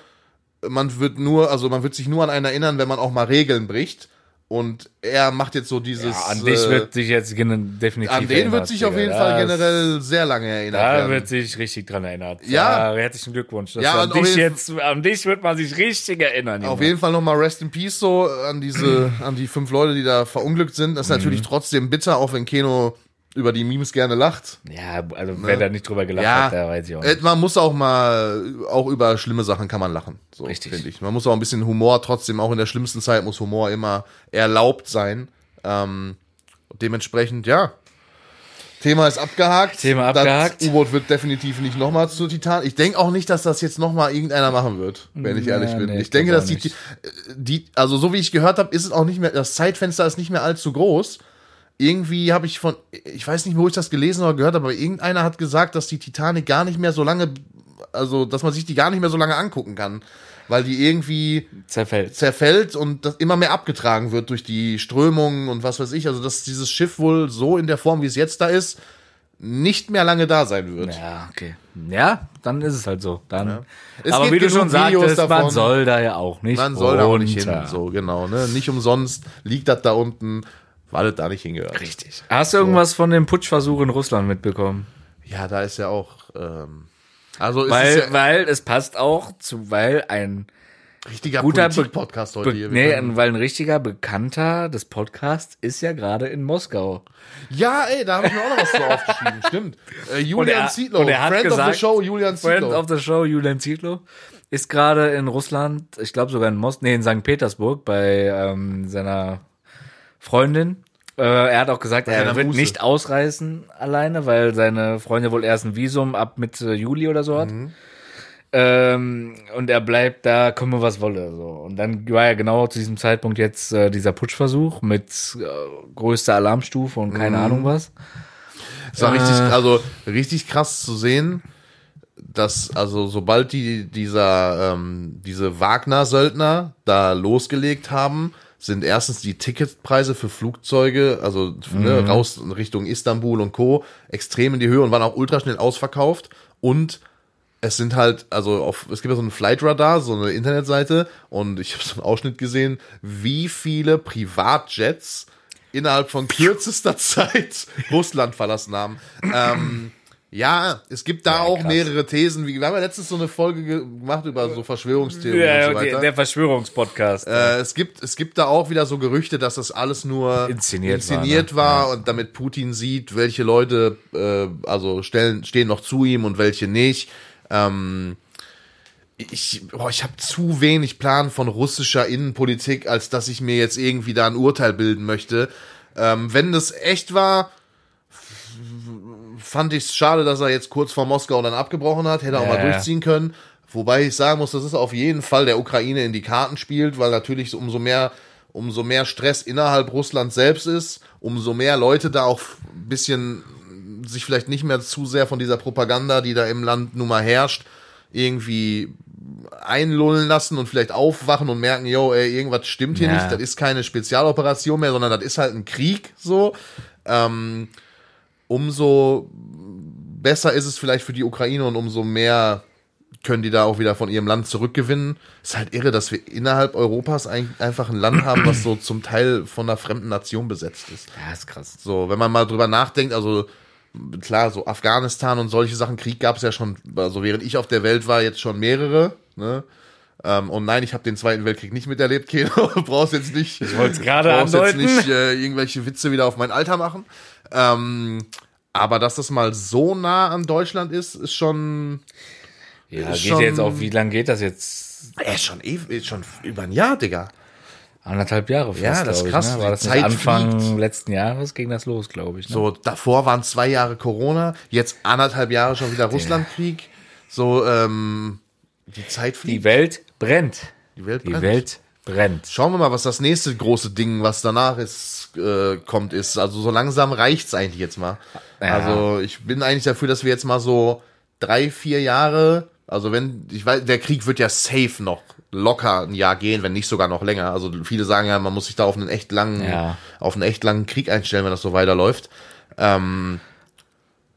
man wird nur, also man wird sich nur an einen erinnern, wenn man auch mal Regeln bricht. Und er macht jetzt so dieses. Ja, an dich äh, wird sich jetzt definitiv an den wird sich auf jeden Fall generell sehr lange erinnert Da werden. wird sich richtig dran erinnert. Ja. herzlichen Glückwunsch. Ja, an dich jetzt, an dich wird man sich richtig erinnern. Auf jeden Fall nochmal Rest in Peace so an diese, an die fünf Leute, die da verunglückt sind. Das ist Mhm. natürlich trotzdem bitter, auch wenn Keno über die Memes gerne lacht. Ja, also wer da nicht drüber gelacht Ja, hat, der weiß ich auch nicht. man muss auch mal, auch über schlimme Sachen kann man lachen. So, Richtig. finde ich. Man muss auch ein bisschen Humor, trotzdem, auch in der schlimmsten Zeit muss Humor immer erlaubt sein. Ähm, dementsprechend, ja. Thema ist abgehakt. Thema abgehakt. Das U-Boot wird definitiv nicht nochmal zu Titan. Ich denke auch nicht, dass das jetzt nochmal irgendeiner machen wird, wenn ich Ja, ehrlich bin. nee, ich denke, dass die, die, also so wie ich gehört habe, ist es auch nicht mehr, das Zeitfenster ist nicht mehr allzu groß. Irgendwie habe ich von, ich weiß nicht, wo ich das gelesen oder gehört aber irgendeiner hat gesagt, dass die Titanic gar nicht mehr so lange, also dass man sich die gar nicht mehr so lange angucken kann, weil die irgendwie Zerfällt. zerfällt und das immer mehr abgetragen wird durch die Strömungen und was weiß ich. Also dass dieses Schiff wohl so in der Form, wie es jetzt da ist, nicht mehr lange da sein wird. Ja, okay. Ja, dann ist es halt so. Dann. Es Aber wie du schon Videos sagtest, man soll da ja auch nicht Man soll da auch nicht hin, runter. so genau, ne? Nicht umsonst liegt das da unten, weil das da nicht hingehört. Richtig. Hast du irgendwas von dem Putschversuch in Russland mitbekommen? Ja, da ist ja auch, ähm, also es Weil, ist ja weil es passt auch zu, weil ein richtiger guter Politik-Podcast heute Be hier. nee, weil ein richtiger Bekannter des Podcasts ist ja gerade in Moskau. ja, ey, da habe ich mir auch noch was zu aufgeschrieben, stimmt. Äh, Julian er- Zietlow, und er hat Friend of gesagt- the Show, Julian Friend Zietlow. of the Show, Julian Zietlow, ist gerade in Russland, ich glaube sogar in Moskau, nee, in St. Petersburg bei ähm, seiner Freundin. Äh, er hat auch gesagt, er wird nicht ausreisen alleine, weil seine Freundin wohl erst ein Visum ab Mitte Juli oder so hat. Mhm. Ähm, und er bleibt da, komme was wolle. So. Und dann war ja genau zu diesem Zeitpunkt jetzt äh, dieser Putschversuch mit äh, größter Alarmstufe und Mhm. keine Ahnung was. Es war richtig, Äh. also richtig krass zu sehen, dass also sobald die dieser ähm, diese Wagner-Söldner da losgelegt haben, sind erstens die Ticketpreise für Flugzeuge, also ne, raus in Richtung Istanbul und Co. extrem in die Höhe und waren auch ultra schnell ausverkauft und es sind halt, also auf, es gibt ja so einen Flightradar, so eine Internetseite, und ich habe so einen Ausschnitt gesehen, wie viele Privatjets innerhalb von kürzester Zeit Russland verlassen haben. Ähm, ja, es gibt da auch krass. mehrere Thesen. Wir haben ja letztens so eine Folge ge- gemacht über so Verschwörungstheorien und so Ja, weiter. der, Verschwörungspodcast. Äh, es gibt es gibt da auch wieder so Gerüchte, dass das alles nur Inszeniert inszeniert war, war, ne? und damit Putin sieht, welche Leute äh, also stellen stehen noch zu ihm und welche nicht. Ähm, ich boah, ich habe zu wenig Plan von russischer Innenpolitik, als dass ich mir jetzt irgendwie da ein Urteil bilden möchte. Ähm, wenn das echt war, fand ich es schade, dass er jetzt kurz vor Moskau dann abgebrochen hat. Hätte auch Ja, mal ja. durchziehen können. Wobei ich sagen muss, das ist auf jeden Fall der Ukraine in die Karten spielt, weil natürlich so umso mehr, umso mehr Stress innerhalb Russlands selbst ist, umso mehr Leute da auch ein bisschen sich vielleicht nicht mehr zu sehr von dieser Propaganda, die da im Land nun mal herrscht, irgendwie einlullen lassen und vielleicht aufwachen und merken, yo, ey, irgendwas stimmt hier Ja. nicht, das ist keine Spezialoperation mehr, sondern das ist halt ein Krieg, so. Ähm, umso besser ist es vielleicht für die Ukraine und umso mehr können die da auch wieder von ihrem Land zurückgewinnen. Ist halt irre, dass wir innerhalb Europas ein, einfach ein Land haben, was so zum Teil von einer fremden Nation besetzt ist. ja, ist krass. So, wenn man mal drüber nachdenkt, also klar, so Afghanistan und solche Sachen, Krieg gab es ja schon, also während ich auf der Welt war, jetzt schon mehrere. Ne? Ähm, und nein, ich habe den Zweiten Weltkrieg nicht miterlebt, Keno. Brauchst jetzt nicht, ich wollte gerade brauchst jetzt nicht äh, irgendwelche Witze wieder auf mein Alter machen. Ähm, aber dass das mal so nah an Deutschland ist, ist schon, Ja, Ist geht schon- jetzt auch, wie lange geht das jetzt? äh, schon, schon über ein Jahr, Digga. Anderthalb Jahre fast, Ja, das ist glaub ich, krass, Ne? die War das Zeit Anfang fliegt. letzten Jahres ging das los, glaube ich. Ne? So, davor waren zwei Jahre Corona, jetzt anderthalb Jahre schon wieder Russlandkrieg. So, ähm, die Zeit Die fliegt. Welt brennt. Die Welt Die brennt. Welt brennt. Schauen wir mal, was das nächste große Ding, was danach ist, äh, kommt, ist. Also so langsam reicht's eigentlich jetzt mal. Ja. Also ich bin eigentlich dafür, dass wir jetzt mal so drei, vier Jahre, also wenn, ich weiß, der Krieg wird ja safe noch locker ein Jahr gehen, wenn nicht sogar noch länger. Also viele sagen ja, man muss sich da auf einen echt langen, Ja. auf einen echt langen Krieg einstellen, wenn das so weiterläuft. Ähm,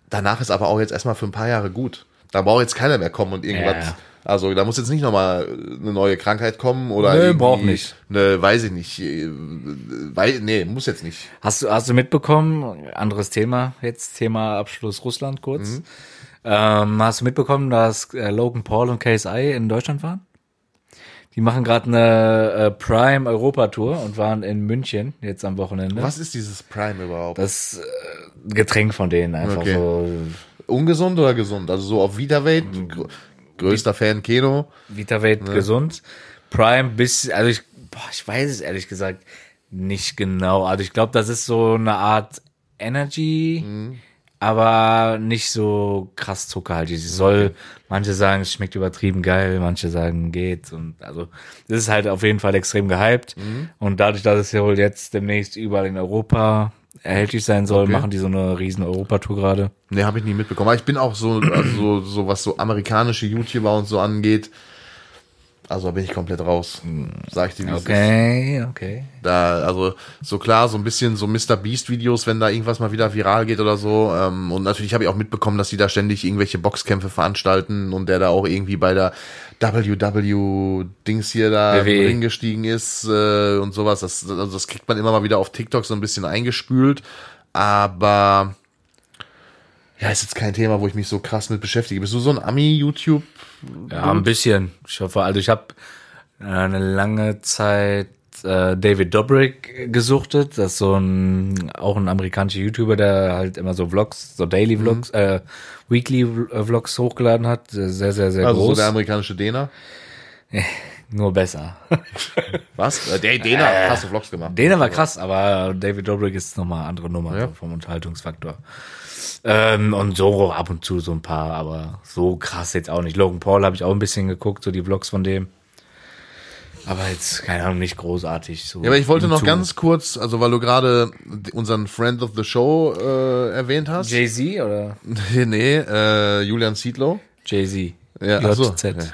danach ist aber auch jetzt erstmal für ein paar Jahre gut. Da braucht jetzt keiner mehr kommen und irgendwas Ja. Also da muss jetzt nicht nochmal eine neue Krankheit kommen oder irgendwie braucht nicht. Eine, weiß ich nicht. äh, Weil, nee, muss jetzt nicht. Hast du, hast du mitbekommen, anderes Thema, jetzt Thema Abschluss Russland kurz. Ähm, hast du mitbekommen, dass äh, Logan Paul und KSI in Deutschland waren? Die machen gerade eine äh, Prime Europa Tour und waren in München jetzt am Wochenende. Was ist dieses Prime überhaupt? Das äh, Getränk von denen einfach Okay. so Ungesund oder gesund? Also so auf Wiederweight, gr größter Fan Keno. Vitavate gesund. Prime bis, also ich, boah, ich weiß es ehrlich gesagt nicht genau. Also ich glaube, das ist so eine Art Energy, aber nicht so krass zuckerhaltig. Sie soll, manche sagen, es schmeckt übertrieben geil, manche sagen, geht. Und also, das ist halt auf jeden Fall extrem gehypt. Und dadurch, dass es ja wohl jetzt demnächst überall in Europa erhältlich sein soll, Okay. machen die so eine riesen Europatour gerade. Nee, habe ich nie mitbekommen. Aber ich bin auch so, also so, so, was so amerikanische YouTuber und so angeht. Also da bin ich komplett raus. Sag ich dir, wie es ist. Okay, okay. Da, also so klar, so ein bisschen so Mr. Beast Videos, wenn da irgendwas mal wieder viral geht oder so. Ähm, und natürlich habe ich auch mitbekommen, dass die da ständig irgendwelche Boxkämpfe veranstalten und der da auch irgendwie bei der WW Dings hier da im WWE. Ring gestiegen ist äh, und sowas. Das, also das kriegt man immer mal wieder auf TikTok so ein bisschen eingespült. Aber ja, ist jetzt kein Thema, wo ich mich so krass mit beschäftige. Bist du so ein Ami-YouTube? Ja, ein bisschen. Ich hoffe, also ich habe eine lange Zeit äh, David Dobrik gesuchtet. Das ist so ein auch ein amerikanischer YouTuber, der halt immer so Vlogs, so Daily Vlogs, äh, Weekly äh, Vlogs hochgeladen hat. Sehr, sehr, sehr Also so groß. der amerikanische Dena? Nur besser. Was? Äh, der Dena, hast du Vlogs gemacht. Den war krass, aber David Dobrik ist nochmal eine andere Nummer Ja. so vom Unterhaltungsfaktor. Ähm, und so ab und zu so ein paar, aber so krass jetzt auch nicht. Logan Paul habe ich auch ein bisschen geguckt, so die Vlogs von dem. Aber jetzt, keine Ahnung, nicht großartig. So Ja, aber ich wollte noch zu. ganz kurz, also weil du gerade unseren Friend of the Show äh, erwähnt hast. Jay-Z oder? nee, äh, Julian Zietlow. Jay-Z. Ja, so. JZ. Ja, Ja.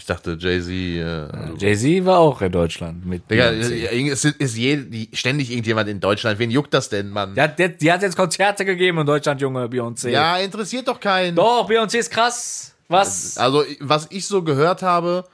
Ich dachte Jay-Z. Äh, also- Jay-Z war auch in Deutschland mit. Digga, äh, es ist, ist je, ständig irgendjemand in Deutschland. Wen juckt das denn, Mann? Die hat, die, hat jetzt Konzerte gegeben in Deutschland, Junge, Beyoncé. Ja, interessiert doch keinen. Doch, Beyoncé ist krass. Was? Also, was ich so gehört habe,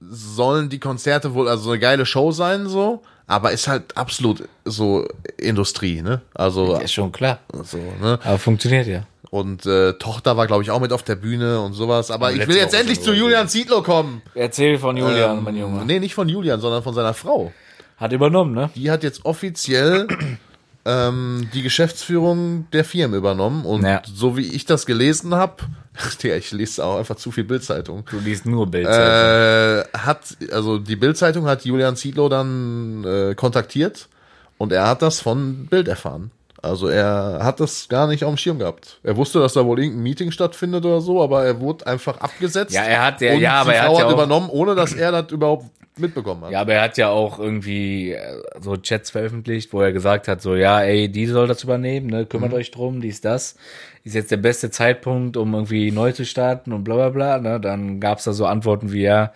sollen die Konzerte wohl also so eine geile Show sein, so, aber ist halt absolut so Industrie, ne? Also, ist schon klar. so, ne? Aber funktioniert ja. Und äh, Tochter war, glaube ich, auch mit auf der Bühne und sowas. Aber ich will jetzt endlich zu Julian Zietlow kommen. Erzähl von Julian, Ähm, mein Junge. Nee, nicht von Julian, sondern von seiner Frau. Hat übernommen, ne? Die hat jetzt offiziell ähm, die Geschäftsführung der Firmen übernommen. Und Ja. so wie ich das gelesen habe, ja, ich lese auch einfach zu viel Bildzeitung. Du liest nur Bild. Äh, hat, also die Bildzeitung hat Julian Zietlow dann äh, kontaktiert und er hat das von Bild erfahren. Also er hat das gar nicht auf dem Schirm gehabt. Er wusste, dass da wohl irgendein Meeting stattfindet oder so, aber er wurde einfach abgesetzt. Ja, er hat ja- und ja, aber er Frau hat ja hat auch- übernommen, ohne dass er das überhaupt mitbekommen hat. ja, aber er hat ja auch irgendwie äh, so Chats veröffentlicht, wo er gesagt hat, so, ja, ey, die soll das übernehmen, ne, kümmert euch drum, dies, das. Ist jetzt der beste Zeitpunkt, um irgendwie neu zu starten und bla, bla, bla, ne. Dann gab's da so Antworten wie, ja,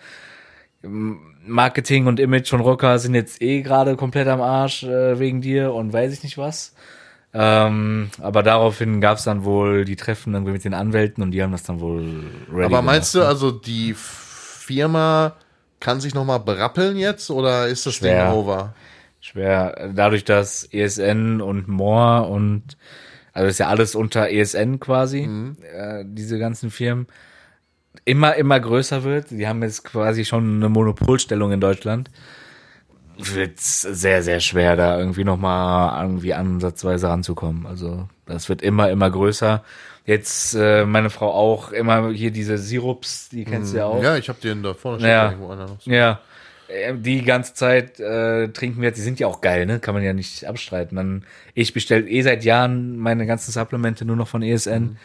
Marketing und Image von Rocker sind jetzt eh gerade komplett am Arsch äh, wegen dir und weiß ich nicht was. Ähm, aber daraufhin gab's dann wohl die Treffen irgendwie mit den Anwälten und die haben das dann wohl ready aber gemacht. meinst du, also die Firma kann sich nochmal berappeln jetzt oder ist das Schwer. Ding over? Schwer. Dadurch, dass ESN und More und also ist ja alles unter ESN quasi, äh, diese ganzen Firmen, immer, immer größer wird. Die haben jetzt quasi schon eine Monopolstellung in Deutschland. Wird sehr, sehr schwer, da irgendwie nochmal irgendwie ansatzweise ranzukommen. Also das wird immer, immer größer. Jetzt äh, meine Frau auch immer hier diese Sirups, die kennst du ja auch. Ja, ich habe den da vorne Ja. irgendwo einer. Ja, äh, die ganze Zeit äh, trinken wir, die sind ja auch geil, ne? Kann man ja nicht abstreiten. Dann, ich bestelle eh seit Jahren meine ganzen Supplemente nur noch von ESN.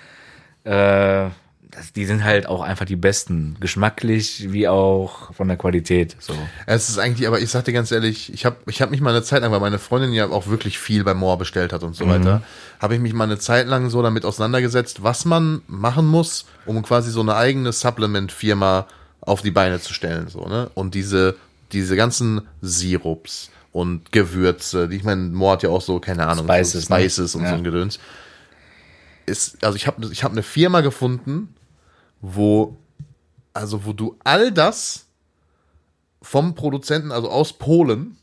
Äh, das, die sind halt auch einfach die besten, geschmacklich wie auch von der Qualität. So. Es ist eigentlich, aber ich sag dir ganz ehrlich, ich habe ich hab mich mal eine Zeit lang, weil meine Freundin ja auch wirklich viel bei Moore bestellt hat und so weiter, habe ich mich mal eine Zeit lang so damit auseinandergesetzt, was man machen muss, um quasi so eine eigene Supplement-Firma auf die Beine zu stellen. So, ne? Und diese, diese ganzen Sirups und Gewürze, die ich meine, Moore hat ja auch so, keine Ahnung, Spices, so ne? Spices und Ja. so ein Gedöns. Ist, also ich habe ich hab eine Firma gefunden, wo also wo du all das vom Produzenten, also aus Polen,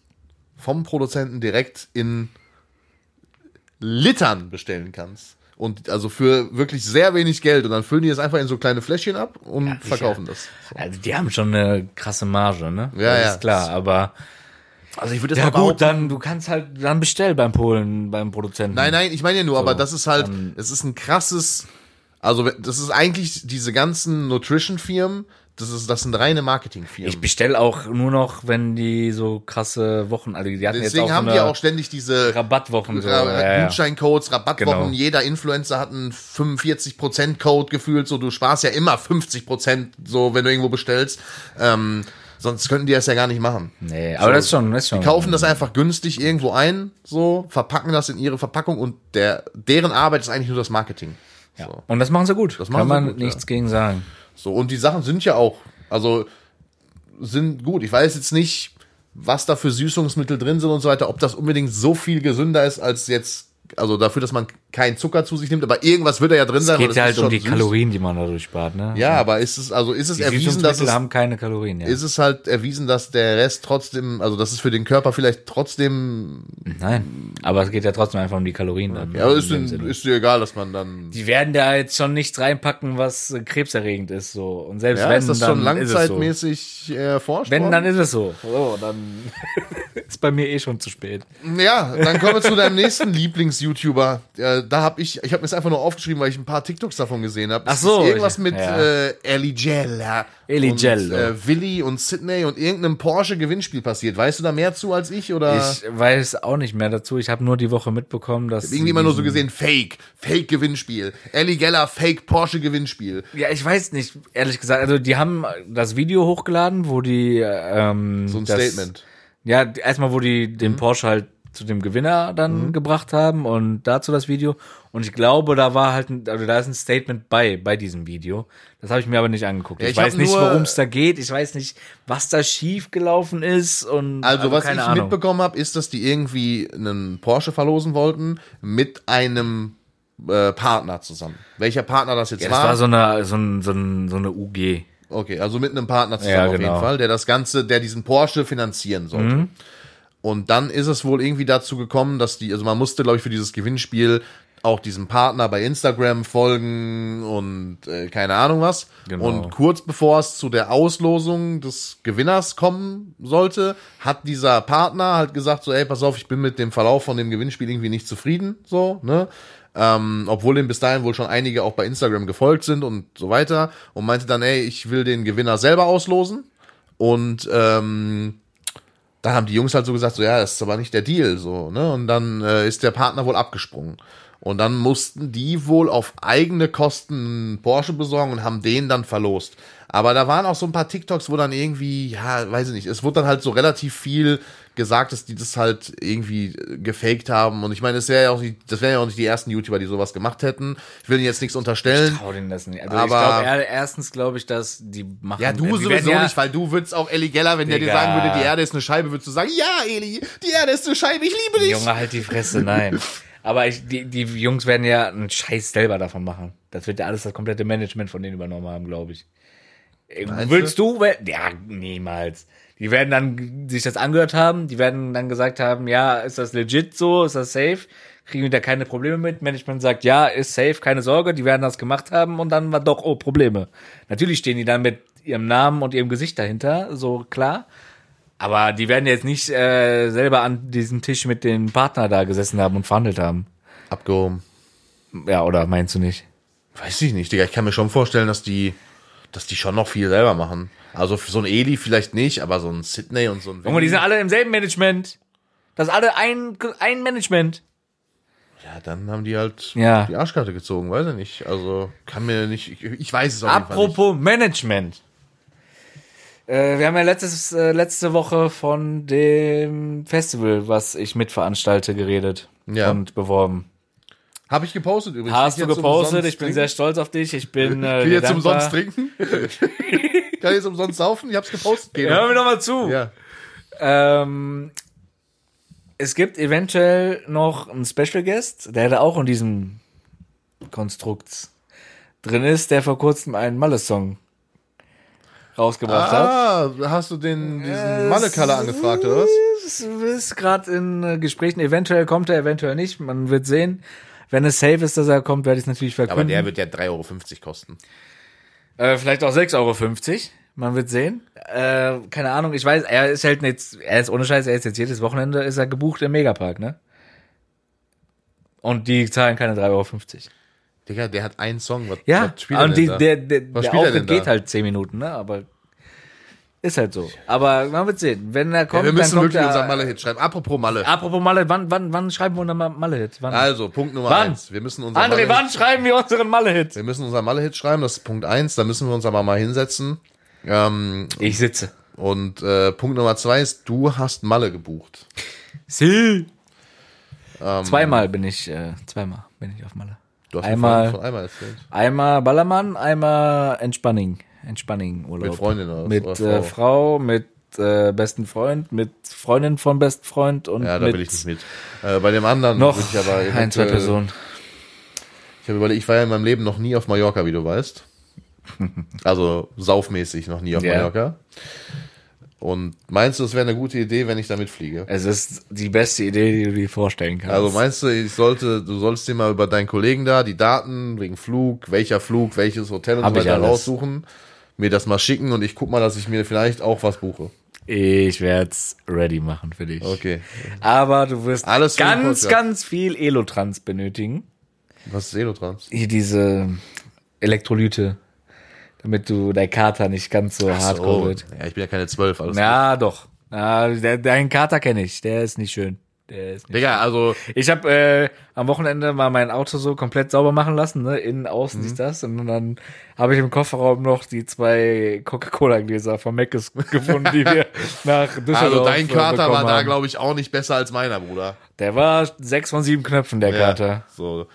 vom Produzenten direkt in Litern bestellen kannst. Und also für wirklich sehr wenig Geld. Und dann füllen die das einfach in so kleine Fläschchen ab und verkaufen das. So. Also die haben schon eine krasse Marge, ne? Ja, das ja. ist klar, aber Also ich würde ja gut, dann du kannst halt dann bestell beim Polen beim Produzenten. Nein, nein, ich meine ja nur, aber das ist halt, es ist ein krasses, also das ist eigentlich diese ganzen Nutrition-Firmen, das ist, das sind reine Marketing-Firmen. Ich bestell auch nur noch, wenn die so krasse Wochen, also die hatten Deswegen jetzt auch haben so die auch ständig diese Rabattwochen so. Ra-. Gutscheincodes, Rabattwochen. Genau. Jeder Influencer hat einen 45% Code gefühlt. So, du sparst ja immer 50% so, wenn du irgendwo bestellst. Ähm, sonst könnten die das ja gar nicht machen. Nee, aber das ist schon, das ist schon. Die kaufen das einfach günstig irgendwo ein, so, verpacken das in ihre Verpackung und der, deren Arbeit ist eigentlich nur das Marketing. Ja. So. Und das machen sie gut. Das Kann machen sie man gut, nichts ja. gegen sagen. So, und die Sachen sind ja auch, also sind gut. Ich weiß jetzt nicht, was da für Süßungsmittel drin sind und so weiter, ob das unbedingt so viel gesünder ist als jetzt, also dafür, dass man keinen Zucker zu sich nimmt, aber irgendwas wird da ja drin sein. Es geht ja halt um die süß. Kalorien, die man dadurch spart, ne? Ja, aber ist es, also ist es Die erwiesen, dass es, haben keine Kalorien, ja. ist es halt erwiesen, dass der Rest trotzdem, also dass es für den Körper vielleicht trotzdem, Nein, aber es geht ja trotzdem einfach um die Kalorien dann. ja, ist, Sinne. ist dir egal, dass man dann, die werden da jetzt schon nichts reinpacken, was äh, krebserregend ist, so. Und selbst ja, wenn, ist das dann schon es so. langzeitmäßig erforscht Wenn, worden? dann ist es so. So, dann ist bei mir eh schon zu spät. Ja, dann kommen wir zu deinem nächsten Lieblings-YouTuber. Äh, da habe ich, ich habe mir das einfach nur aufgeschrieben, weil ich ein paar TikToks davon gesehen habe. Ach so, irgendwas ich- mit ja. äh, Ellie Jello. Ellie und. Äh, Willi und Sydney und irgendeinem Porsche-Gewinnspiel passiert. Weißt du da mehr zu als ich oder? Ich weiß auch nicht mehr dazu. Ich habe nur die Woche mitbekommen, dass. irgendwie immer nur so gesehen Fake, Fake-Gewinnspiel. Ellie Geller, Fake Porsche-Gewinnspiel. Ja, ich weiß nicht, ehrlich gesagt. Also, die haben das Video hochgeladen, wo die. Ähm, So ein das, Statement. Ja, erstmal, wo die den Porsche halt zu dem Gewinner dann Mhm. gebracht haben und dazu das Video. Und ich glaube, da war halt, ein, also da ist ein Statement bei, bei diesem Video. Das habe ich mir aber nicht angeguckt. Ja, ich, ich weiß nicht, worum es da geht. Ich weiß nicht, was da schief gelaufen ist und Also, was keine ich Ahnung. mitbekommen habe, ist, dass die irgendwie einen Porsche verlosen wollten mit einem äh, Partner zusammen. Welcher Partner das jetzt Ja, das war? war so eine, so, ein, so, ein, so eine UG. Okay, also mit einem Partner zusammen Ja, auf genau. jeden Fall, der das Ganze, der diesen Porsche finanzieren sollte. Mhm. Und dann ist es wohl irgendwie dazu gekommen, dass die, also man musste, glaube ich, für dieses Gewinnspiel auch diesem Partner bei Instagram folgen und äh, keine Ahnung was. Genau. Und kurz bevor es zu der Auslosung des Gewinners kommen sollte, hat dieser Partner halt gesagt so, ey, pass auf, ich bin mit dem Verlauf von dem Gewinnspiel irgendwie nicht zufrieden, so, ne? Ähm, obwohl dem bis dahin wohl schon einige auch bei Instagram gefolgt sind und so weiter und meinte dann, ey, ich will den Gewinner selber auslosen und ähm, dann haben die Jungs halt so gesagt, so ja, das ist aber nicht der Deal, so, ne? Und dann äh, ist der Partner wohl abgesprungen. Und dann mussten die wohl auf eigene Kosten Porsche besorgen und haben den dann verlost. Aber da waren auch so ein paar TikToks, wo dann irgendwie, ja, weiß ich nicht, es wurde dann halt so relativ viel gesagt, dass die das halt irgendwie äh, gefaked haben. Und ich meine, das wäre ja auch nicht, das wären ja auch nicht die ersten YouTuber, die sowas gemacht hätten. Ich will ihnen jetzt nichts unterstellen. Trau denen das nicht. Also Aber- ich glaube, erstens glaube ich, dass die machen. Ja, du sowieso ja, nicht, weil du würdest auch Ellie Geller, wenn der dir Digga. sagen würde, die Erde ist eine Scheibe, würdest du sagen, ja, Eli, die Erde ist eine Scheibe, ich liebe dich. Junge, halt die Fresse, nein. Aber ich, die, die Jungs werden ja einen Scheiß selber davon machen. Das wird ja alles das komplette Management von denen übernommen haben, glaube ich. Meinst Willst du? we- Ja, niemals. Die werden dann sich das angehört haben, die werden dann gesagt haben, ja, ist das legit so, ist das safe? Kriegen wir da keine Probleme mit? Management sagt, ja, ist safe, keine Sorge, die werden das gemacht haben und dann war doch, oh, Probleme. Natürlich stehen die dann mit ihrem Namen und ihrem Gesicht dahinter, so klar. Aber die werden jetzt nicht äh, selber an diesem Tisch mit dem Partner da gesessen haben und verhandelt haben. Abgehoben. Ja, oder meinst du nicht? Weiß ich nicht, Digga. Ich kann mir schon vorstellen, dass die, dass die schon noch viel selber machen. Also für so ein Eli vielleicht nicht, aber so ein Sydney und so ein Junge, die sind alle im selben Management. Das ist alle ein, ein Management. Ja, dann haben die halt Ja. die Arschkarte gezogen, weiß ich nicht. Also kann mir nicht, ich, ich weiß es Fall nicht. Apropos Management. Äh, wir haben ja letztes, äh, letzte Woche von dem Festival, was ich mitveranstalte, geredet Ja. und beworben. Habe ich gepostet übrigens. Hast du ich jetzt gepostet? Ich bin trinken? sehr stolz auf dich. Ich bin. Äh, ich dir jetzt dankbar. umsonst trinken? kann ich jetzt umsonst saufen? Ich hab's gepostet. Geno. Hör mir doch mal zu. Ja. Ähm, es gibt eventuell noch einen Special Guest, der da auch in diesem Konstrukt drin ist, der vor kurzem einen Malle-Song rausgebracht hat. Ah, hast du den, diesen Malle-Color angefragt, oder was? Es ist gerade in äh, Gesprächen. Eventuell kommt er, eventuell nicht. Man wird sehen. Wenn es safe ist, dass er kommt, werde ich es natürlich Aber verkünden. der wird ja 3,50 Euro kosten. Äh, vielleicht auch 6,50 Euro. Man wird sehen. Äh, keine Ahnung, ich weiß, er ist halt jetzt, er ist ohne Scheiß, er ist jetzt jedes Wochenende ist er gebucht im Megapark, ne? Und die zahlen keine 3,50 Euro. Digga, der hat einen Song. Was, Ja, was spielt er und denn die, da? der, der, Was der spielt er denn Auftritt geht halt 10 Minuten, ne? Aber ist halt so. Aber man wird sehen. Wenn er kommt, ja, wir müssen dann kommt wirklich er, unseren Malle-Hit schreiben. Apropos Malle. Apropos Malle, wann, wann, wann schreiben wir unseren Ma- Malle-Hit? Also, Punkt Nummer Wann? eins. Wir müssen unseren André, wann schreiben wir unseren Malle-Hit? Wir müssen unseren Malle-Hit schreiben, das ist Punkt eins. Da müssen wir uns aber mal hinsetzen. Ähm, Ich sitze. und äh, Punkt Nummer zwei ist, du hast Malle gebucht. Sie. Ähm, Zweimal bin ich, äh, zweimal bin ich auf Malle. Du hast Einmal- vorhin von einmal erzählt. Einmal Ballermann, einmal Entspanning. Entspanning Urlaub. Mit Freundin oder? Mit Oder äh, Frau, mit äh, besten Freund, mit Freundin von besten Freund und Ja, da mit will ich nicht mit. Äh, bei dem anderen noch ich aber ein, zwei Personen. Ich habe überlegt, ich war ja in meinem Leben noch nie auf Mallorca, wie du weißt. Also saufmäßig noch nie auf Ja. Mallorca. Und meinst du, es wäre eine gute Idee, wenn ich damit fliege? Es ist die beste Idee, die du dir vorstellen kannst. Also meinst du, ich sollte, du sollst dir mal über deinen Kollegen da die Daten wegen Flug, welcher Flug, welches Hotel und Hab so weiter alles. Mir das mal schicken und ich guck mal, dass ich mir vielleicht auch was buche. ich werde es ready machen für dich. Okay. Aber du wirst Alles ganz, ganz viel Elotrans benötigen. Was ist Elotrans? Hier diese Elektrolyte, damit du dein Kater nicht ganz so hardcore Oh, wird. ja, ich bin ja keine zwölf, alles Ja, doch. Ja, der, deinen Kater kenne ich. Der ist nicht schön. Der ist nicht Digga, also, Ich habe äh, am Wochenende mal mein Auto so komplett sauber machen lassen, ne? Innen, außen, Mhm. dies, das. Und dann habe ich im Kofferraum noch die zwei Coca-Cola-Gläser von Meckes gefunden, die wir nach Düsseldorf also dein äh, Kater war bekommen da, haben. glaube ich, auch nicht besser als meiner, Bruder. Der war sechs von sieben Knöpfen, der Kater. So.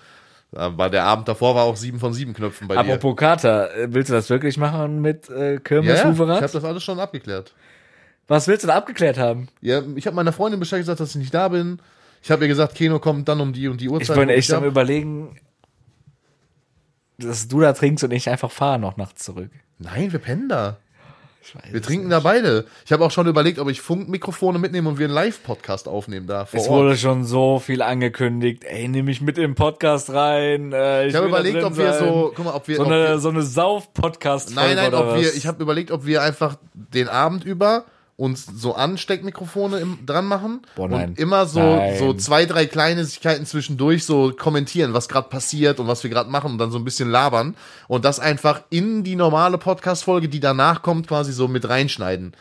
Aber der Abend davor war auch sieben von sieben Knöpfen bei dir. Apropos Kater, äh, willst du das wirklich machen mit äh, Kirmes Ja, ja, ich habe das alles schon abgeklärt. Was willst du da abgeklärt haben? Ja, ich habe meiner Freundin Bescheid gesagt, dass ich nicht da bin. Ich habe ihr gesagt, Keno kommt dann um die und die Ich Uhrzeit. bin hol echt am überlegen, dass du da trinkst und ich einfach fahre noch nachts zurück. Nein, wir pennen da. Ich Wir trinken nicht. da beide. Ich habe auch schon überlegt, ob ich Funkmikrofone mitnehme und wir einen Live-Podcast aufnehmen da vor Es Ort. wurde schon so viel angekündigt. Ey, nehme ich mit im Podcast rein. Äh, Ich habe will da überlegt, ob wir sein. so, guck mal, ob wir, so ob eine, wir so eine Sauf-Podcast. nein, nein, ob wir, was? ich habe überlegt, ob wir einfach den Abend über uns so Ansteckmikrofone im, dran machen Boah, nein. und immer so Nein. so zwei drei Kleinigkeiten zwischendurch so kommentieren, was gerade passiert und was wir gerade machen und dann so ein bisschen labern und das einfach in die normale Podcast Folge, die danach kommt, quasi so mit reinschneiden.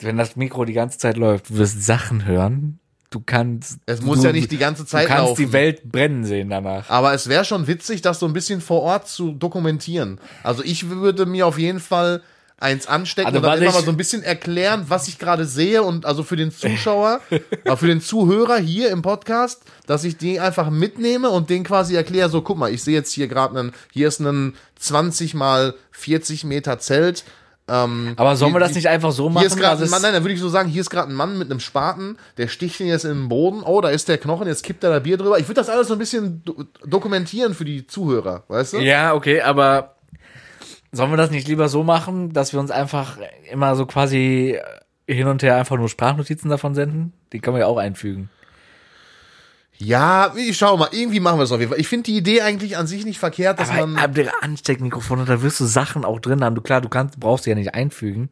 Wenn das Mikro die ganze Zeit läuft, du wirst Sachen hören. Du kannst. Es muss du, ja nicht die ganze Zeit Du kannst laufen. die Welt brennen sehen danach. Aber es wäre schon witzig, das so ein bisschen vor Ort zu dokumentieren. Also ich würde mir auf jeden Fall eins anstecken Also und dann immer mal so ein bisschen erklären, was ich gerade sehe und also für den Zuschauer, aber für den Zuhörer hier im Podcast, dass ich die einfach mitnehme und den quasi erkläre, so guck mal, ich sehe jetzt hier gerade einen, hier ist ein 20 mal 40 Meter Zelt. Ähm, Aber sollen wir das nicht einfach so machen? Hier ist gerade dass ein Mann, nein, dann würde ich so sagen, hier ist gerade ein Mann mit einem Spaten, der sticht ihn jetzt in den Boden. Oh, da ist der Knochen, jetzt kippt er da Bier drüber. Ich würde das alles so ein bisschen do dokumentieren für die Zuhörer, weißt du? Ja, okay, aber sollen wir das nicht lieber so machen, dass wir uns einfach immer so quasi hin und her einfach nur Sprachnotizen davon senden? Die können wir ja auch einfügen. Ja, ich schau mal, irgendwie machen wir es auf jeden Fall. Ich finde die Idee eigentlich an sich nicht verkehrt, dass Aber man. ab der Ansteckmikrofone, da wirst du Sachen auch drin haben. Du klar, du kannst, brauchst die ja nicht einfügen.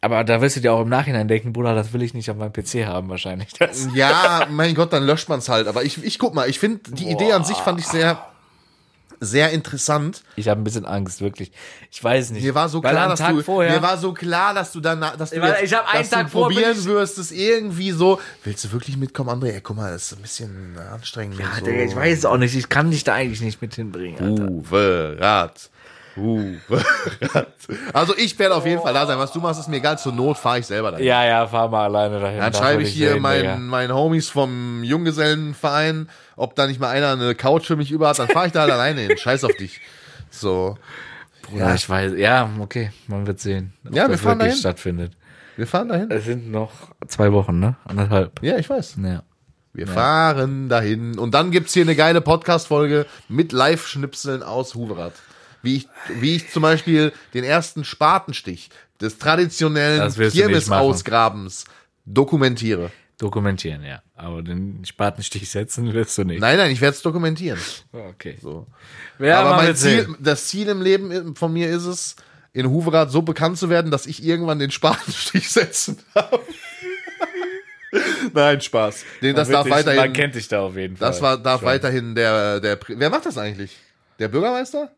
Aber da wirst du dir auch im Nachhinein denken, Bruder, das will ich nicht auf meinem PC haben wahrscheinlich. Das. Ja, mein Gott, dann löscht man es halt. Aber ich, ich guck mal, ich finde die Idee an sich fand ich sehr, sehr interessant. Ich habe ein bisschen Angst, wirklich. Ich weiß nicht. Mir war so Weil klar, dass Tag du, vorher, mir war so klar, dass du danach, dass du, jetzt, ich hab einen Tag vor probieren ich- wirst, es irgendwie so. Willst du wirklich mitkommen, André? Ey, guck mal, das ist ein bisschen anstrengend. ja, so. Digga, ich weiß es auch nicht. Ich kann dich da eigentlich nicht mit hinbringen, Alter. Uwe Rad. Rad. Also ich werde auf jeden Fall da sein. Was du machst, ist mir egal. Zur Not fahre ich selber dahin. Ja, ja, fahr mal alleine dahin. Dann schreibe ich hier sehen, Digga. meinen, meinen Homies vom Junggesellenverein, ob da nicht mal einer eine Couch für mich über hat, dann fahre ich da halt alleine hin. Scheiß auf dich. So. Ja, ich weiß. Ja, okay, man wird sehen, ob Ja, wir das fahren wirklich dahin. stattfindet. Wir fahren dahin. Es sind noch zwei Wochen, ne? Anderthalb. Ja, ich weiß. Ja. Wir fahren dahin. Und dann gibt's hier eine geile Podcast-Folge mit Live-Schnipseln aus Huverath. Wie ich, wie ich zum Beispiel den ersten Spatenstich des traditionellen Kirmesausgrabens dokumentiere. Dokumentieren, ja. Aber den Spatenstich setzen wirst du nicht. Nein, nein, ich werde es dokumentieren. Okay. So. Ja, Aber mein. Ziel, das Ziel im Leben von mir ist es, in Huverath so bekannt zu werden, dass ich irgendwann den Spatenstich setzen darf. Nein, Spaß. Den, das Man darf dich- Man weiterhin. kennt dich da auf jeden Fall. Das war, darf Schon. weiterhin der, der. Wer macht das eigentlich? Der Bürgermeister?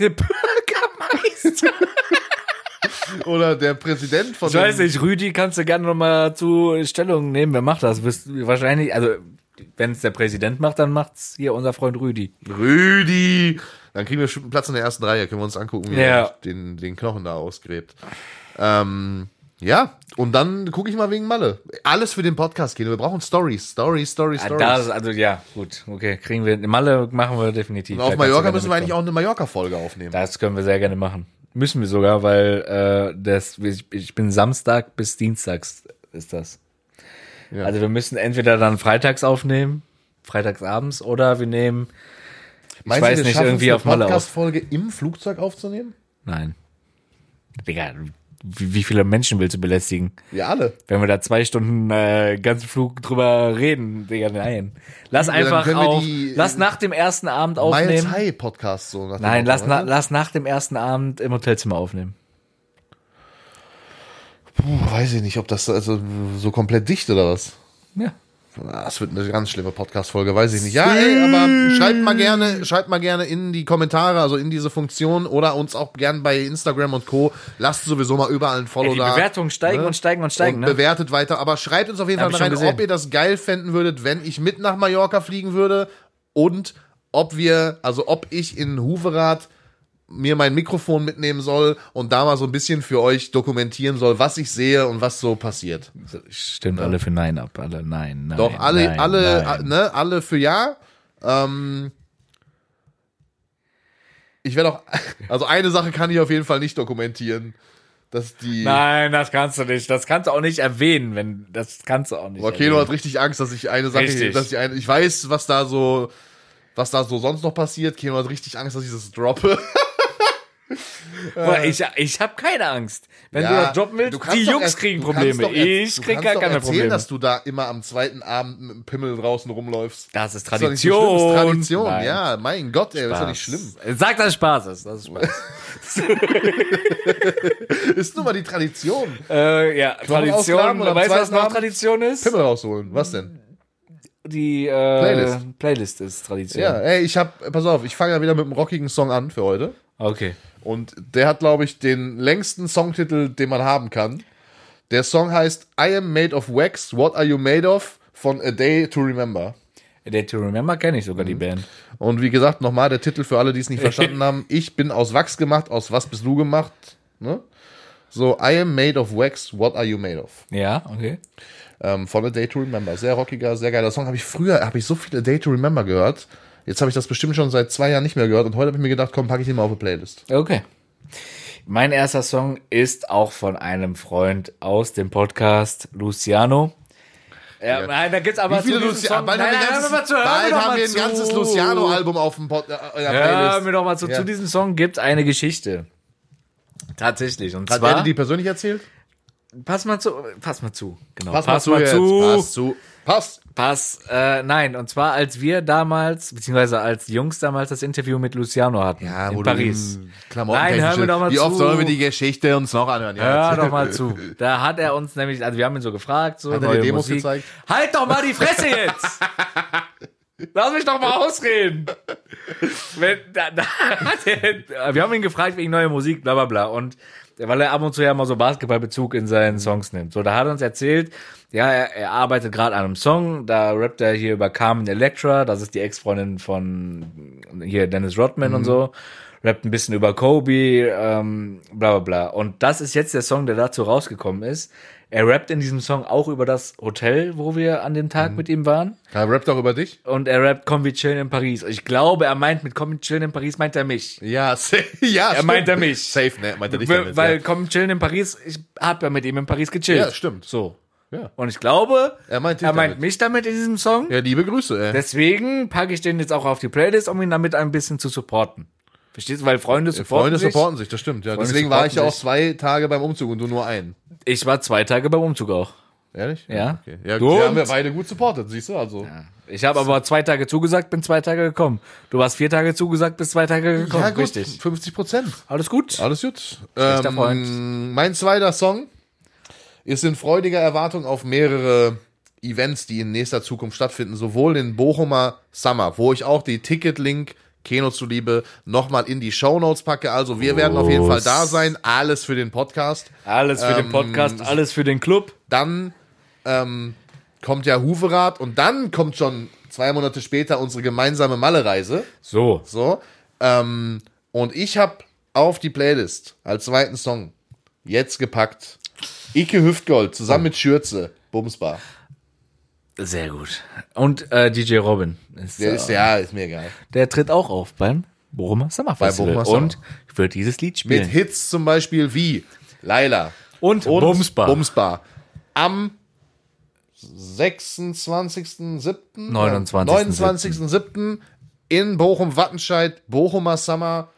Der Bürgermeister. Oder der Präsident von Ich weiß nicht, Rüdi, kannst du gerne nochmal zu Stellung nehmen. Wer macht das? Wirst du wahrscheinlich, also, wenn es der Präsident macht, dann macht's hier unser Freund Rüdi. Rüdi. Dann kriegen wir bestimmt einen Platz in der ersten Reihe. Können wir uns angucken, wie Ja. er den, den Knochen da ausgräbt. Ähm, ja, und dann gucke ich mal wegen Malle. Alles für den Podcast gehen. Wir brauchen Stories, Stories, Stories, Ah, Stories. Das, also ja, gut, okay, kriegen wir, Malle machen wir definitiv. und auf Da du Mallorca müssen wir eigentlich auch eine Mallorca-Folge aufnehmen. Das können wir sehr gerne machen. Müssen wir sogar, weil äh, das, ich, ich bin Samstag bis Dienstags ist das. Ja. Also wir müssen entweder dann freitags aufnehmen, freitagsabends, oder wir nehmen, Meinst weiß wir nicht, irgendwie auf eine Malle auf. Podcast-Folge im Flugzeug aufzunehmen? nein. Digga, wie, wie viele Menschen willst du belästigen? Ja, alle. Wenn wir da zwei Stunden äh, ganzen Flug drüber reden, Digga, nein. Lass dann einfach auf, die, lass nach dem ersten Abend Miles aufnehmen. High Podcast so. Nein, lass, na, lass nach dem ersten Abend im Hotelzimmer aufnehmen. Puh, weiß ich nicht, ob das also so komplett dicht oder was. Ja. Das wird eine ganz schlimme Podcast-Folge, weiß ich nicht. Ja, ey, aber schreibt mal gerne, schreibt mal gerne in die Kommentare, also in diese Funktion oder uns auch gern bei Instagram und Co. Lasst sowieso mal überall ein Follow Ey, die da. Bewertungen steigen ne? und steigen und steigen, und ne? bewertet weiter, aber schreibt uns auf jeden Hab Fall rein, ob ihr das geil fänden würdet, wenn ich mit nach Mallorca fliegen würde und ob wir, also ob ich in Huverath mir mein Mikrofon mitnehmen soll und da mal so ein bisschen für euch dokumentieren soll, was ich sehe und was so passiert. Stimmt alle für Nein ab, alle Nein, nein. Doch, alle, nein, alle, nein. ne, alle für Ja. Ähm, ich werde auch, also eine Sache kann ich auf jeden Fall nicht dokumentieren. Dass die. Nein, das kannst du nicht. Das kannst du auch nicht erwähnen, wenn das kannst du auch nicht. Keno erwähnen. hat richtig Angst, dass ich eine Sache, Richtig. dass ich eine, ich weiß, was da so, was da so sonst noch passiert. Keno hat richtig Angst, dass ich das droppe. Boah, ich ich habe keine Angst. Wenn du das droppen willst, die Jungs er- kriegen Probleme. Ich krieg gar keine erzählen, Probleme. dass du da immer am zweiten Abend mit dem Pimmel draußen rumläufst. Das ist Das ist so Tradition. das ist Tradition, Nein. ja, mein Gott, ey, ist doch nicht schlimm. Sag, dass es Spaß ist. Das ist Spaß. Ist nur mal die Tradition. äh, ja, Tradition. Weißt du, was noch Tradition ist? Pimmel rausholen. Was denn? Die äh, Playlist. Playlist ist Tradition. Ja, ey, ich hab, pass auf, ich fange ja wieder mit einem rockigen Song an für heute. Okay. Und der hat, glaube ich, den längsten Songtitel, den man haben kann. Der Song heißt I Am Made of Wax, What Are You Made of? von A Day to Remember. A Day to Remember kenne ich sogar die Band. Und wie gesagt, nochmal der Titel für alle, die es nicht verstanden haben. Ich bin aus Wachs gemacht, aus was bist du gemacht? Ne? So, I am made of wax, what are you made of? Ja, okay. Ähm, von A Day to Remember. Sehr rockiger, sehr geiler Song. Habe ich früher, habe ich so viel A Day to Remember gehört. Jetzt habe ich das bestimmt schon seit zwei Jahren nicht mehr gehört und heute habe ich mir gedacht, komm, packe ich ihn mal auf eine Playlist. Okay. Mein erster Song ist auch von einem Freund aus dem Podcast, Luciano. Ja, nein, da gibt's aber Wie viele Luciano? Bald nein, haben wir nein, ein hör ganzes, mal zu, hör bald haben mal wir ein ganzes Luciano-Album auf dem Pod, äh, Ja, hör Playlist. mir doch mal zu. Ja. Zu diesem Song gibt's eine Geschichte. Tatsächlich. Und Hat zwar, er die persönlich erzählt? pass mal zu, pass mal zu. Genau. Pass, mal zu jetzt. Pass zu. Pass. Pass, äh, nein, und zwar als wir damals, beziehungsweise als Jungs damals das Interview mit Luciano hatten in Paris. Klamotten Nein, hör mir doch mal Wie zu. oft sollen wir die Geschichte uns noch anhören? Ja, Hör doch mal zu. Da hat er uns nämlich, also wir haben ihn so gefragt, so Hat er neue dir Demos Musik. gezeigt? Halt doch mal die Fresse jetzt! Lass mich doch mal ausreden. Wenn, da, da er, wir haben ihn gefragt wegen neuer Musik, bla bla bla. Und weil er ab und zu ja mal so Basketballbezug in seinen Songs nimmt. So, da hat er uns erzählt, ja, er, er arbeitet gerade an einem Song, da rappt er hier über Carmen Electra, das ist die Ex-Freundin von hier Dennis Rodman und so. Rappt ein bisschen über Kobe, ähm, bla bla bla. Und das ist jetzt der Song, der dazu rausgekommen ist. Er rappt in diesem Song auch über das Hotel, wo wir an dem Tag mit ihm waren. Er rappt auch über dich? Und er rappt Komm, wir chillen in Paris. Ich glaube, er meint mit Komm, wir chillen in Paris, meint er mich. Ja, safe. ja Er meint er mich. Safe, ne? Meint er dich Weil, damit, weil ja. Komm, chillen in Paris, ich hab ja mit ihm in Paris gechillt. Ja, stimmt. So. Ja. Und ich glaube, Er meint er meint damit. mich damit in diesem Song. Ja, liebe Grüße, ey. Deswegen packe ich den jetzt auch auf die Playlist, um ihn damit ein bisschen zu supporten. Verstehst du? Weil Freunde supporten Freunde sich. supporten sich, das stimmt. Ja. Freunde Deswegen war ich ja auch zwei Tage beim Umzug und du nur einen. Ich war zwei Tage beim Umzug auch. Ehrlich? Ja. Okay. Ja, Du wir haben ja beide gut supportet, siehst du? Also. Ich habe aber zwei Tage zugesagt, bin zwei Tage gekommen. Du warst vier Tage zugesagt, bist zwei Tage gekommen. Ja, gut, Richtig. 50 Prozent. Alles gut. Alles gut. Ähm, Freund. mein zweiter Song ist in freudiger Erwartung auf mehrere Events, die in nächster Zukunft stattfinden, sowohl den Bochumer Summer, wo ich auch die Ticket-Link Keno zuliebe nochmal in die Shownotes packe. Also wir werden auf jeden Fall da sein. Alles für den Podcast. Alles für den Ähm, Podcast, alles für den Club. Dann ähm, kommt ja Huverath und dann kommt schon zwei Monate später unsere gemeinsame Malle-Reise. So. So. Ähm, und ich habe auf die Playlist als zweiten Song jetzt gepackt Ike Hüftgold zusammen mit Schürze, Bumsbar. Sehr gut. Und äh, DJ Robin. Ist, Der äh, ist ja, ist mir egal. der tritt auch auf beim Bochumer Summer Festival. Bochumer Summer. Und wird dieses Lied Mit spielen. Hits zum Beispiel wie Laila Und Bumsbar. Bumsbar. Am 26.07. 29.07.. 29.07. in Bochum-Wattenscheid, Bochumer Summer.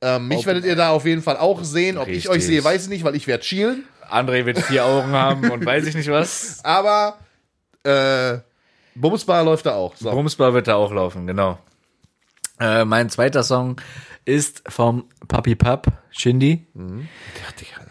Ähm, mich werdet ihr da auf jeden Fall auch sehen. Ob ich Richtig. euch sehe, weiß ich nicht, weil ich werde schielen. André wird vier Augen haben und weiß ich nicht was. Aber äh, Bumsbar läuft da auch. So. Bumsbar wird da auch laufen, genau. Äh, mein zweiter Song ist vom Papi Pap, Shindy.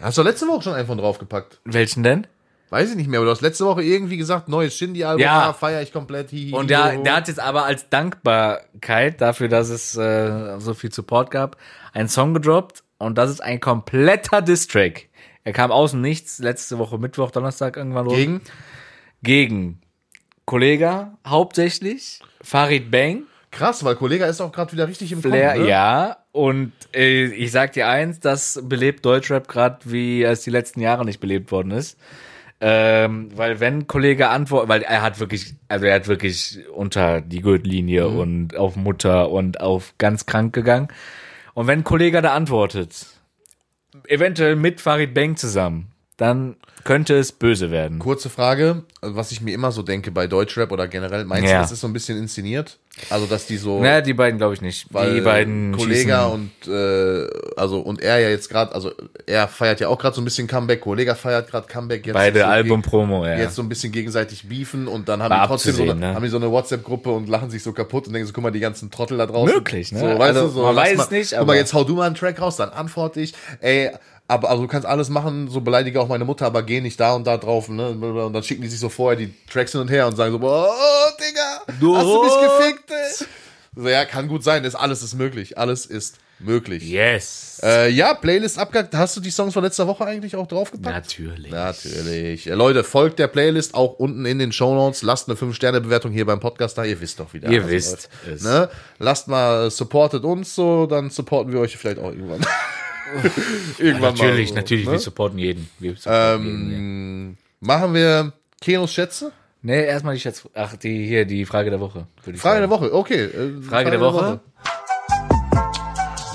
Hast du letzte Woche schon einen von draufgepackt? Welchen denn? Weiß ich nicht mehr, aber du hast letzte Woche irgendwie gesagt, neues Shindy-Album, Ja. ja. feiere ich komplett. Hi, hi, Und der, der hat jetzt aber als Dankbarkeit dafür, dass es äh, so viel Support gab, einen Song gedroppt und das ist ein kompletter Distrack. Er kam außen nichts, letzte Woche Mittwoch, Donnerstag irgendwann rum. gegen Gegen Kollega hauptsächlich, Farid Bang, krass, weil Kollege ist auch gerade wieder richtig im Flair, Kommen, ne? ja. Und äh, ich sag dir eins, das belebt Deutschrap gerade, wie es die letzten Jahre nicht belebt worden ist. Ähm, weil wenn Kollege antwortet, weil er hat wirklich, also er hat wirklich unter die Gürtellinie Mhm. und auf Mutter und auf ganz krank gegangen. Und wenn Kollege da antwortet, eventuell mit Farid Bang zusammen, dann könnte es böse werden. Kurze Frage, was ich mir immer so denke bei Deutschrap oder generell, meinst Ja. du, das ist so ein bisschen inszeniert? Also, dass die so, Naja, die beiden glaube ich nicht. die beiden Kollega schießen- und äh, also und er ja jetzt gerade, also er feiert ja auch gerade so ein bisschen Comeback, Kollega feiert gerade Comeback. Jetzt beide so Album-Promo, ja. jetzt so ein bisschen gegenseitig beefen und dann haben War die trotzdem so eine, ne? haben die so eine WhatsApp-Gruppe und lachen sich so kaputt und denken so, guck mal, die ganzen Trottel da draußen. Möglich, ne? So, weißt Also, du, so, man weiß mal, nicht, Guck aber- mal, jetzt hau du mal einen Track raus, dann antworte ich, ey, aber also du kannst alles machen, so beleidige auch meine Mutter, aber geh nicht da und da drauf, ne? Und dann schicken die sich so vorher die Tracks hin und her und sagen so, oh, Digga, Du hast du mich gefickt, ey? So, ja, kann gut sein, das alles ist möglich, alles ist möglich. Yes. Äh, ja, Playlist abgehakt. Hast du die Songs von letzter Woche eigentlich auch draufgepackt? Natürlich. Natürlich. Äh, Leute, folgt der Playlist auch unten in den Shownotes. Lasst eine 5-Sterne-Bewertung hier beim Podcast da. Ihr wisst doch wieder. Ihr wisst es. Ne? Lasst mal, äh, supportet uns so, dann supporten wir euch vielleicht auch irgendwann. irgendwann Natürlich, so, natürlich, Ne? wir supporten jeden. Wir supporten jeden ja. Ähm, machen wir Kenos Schätze? Nee, erstmal die Schätz. Ach, die hier, die Frage der Woche. Frage sagen. der Woche, okay. äh, Frage der Woche.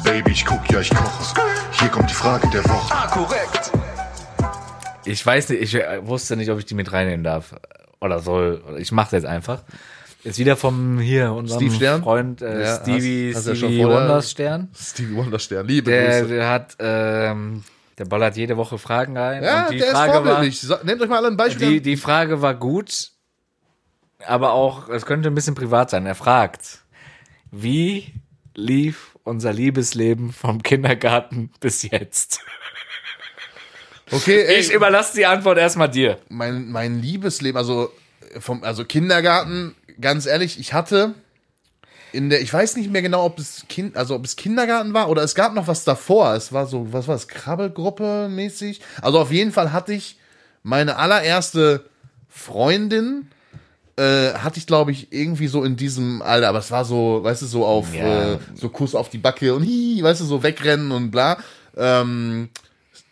Baby, ich guck, ja, ich koche. Hier kommt die Frage der Woche. Ah, korrekt. Ich weiß nicht, ich äh, wusste nicht, ob ich die mit reinnehmen darf. Oder soll. Ich mach's jetzt einfach. Ist wieder vom hier, unserem Steve Stern? Freund äh, Ja, Stevie, hast- hast ja Stevie vorher- Wonders Stern. Stevie Wonderstern, liebe Der, Grüße. der hat, ähm, der ballert jede Woche Fragen rein. Ja, und die der Frage ist war, vorbildlich. So, Nehmt euch mal alle ein Beispiel. die, die Frage war gut, aber auch, es könnte ein bisschen privat sein. Er fragt, wie lief unser Liebesleben vom Kindergarten bis jetzt? okay, ey, Ich überlasse die Antwort erstmal dir. mein, mein Liebesleben, also vom, also Kindergarten, ganz ehrlich, ich hatte in der, ich weiß nicht mehr genau, ob es Kind, also ob es Kindergarten war oder es gab noch was davor. Es war so, was war es, Krabbelgruppe mäßig. Also auf jeden Fall hatte ich meine allererste Freundin, äh, hatte ich glaube ich irgendwie so in diesem Alter, aber es war so, weißt du, so auf, Ja. äh, so Kuss auf die Backe und hi, weißt du, so wegrennen und bla. Ähm,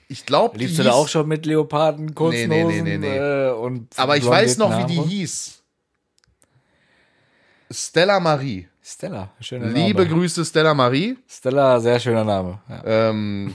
ich glaube, Liebst du da auch schon mit Leoparden, Kurznosen Nee, nee, nee, nee, nee. Äh, und Aber ich weiß noch, wie die hieß. Stella Marie. Stella, schöner Liebe Name. Grüße, Stella Marie. Stella, sehr schöner Name. Ja. Ähm,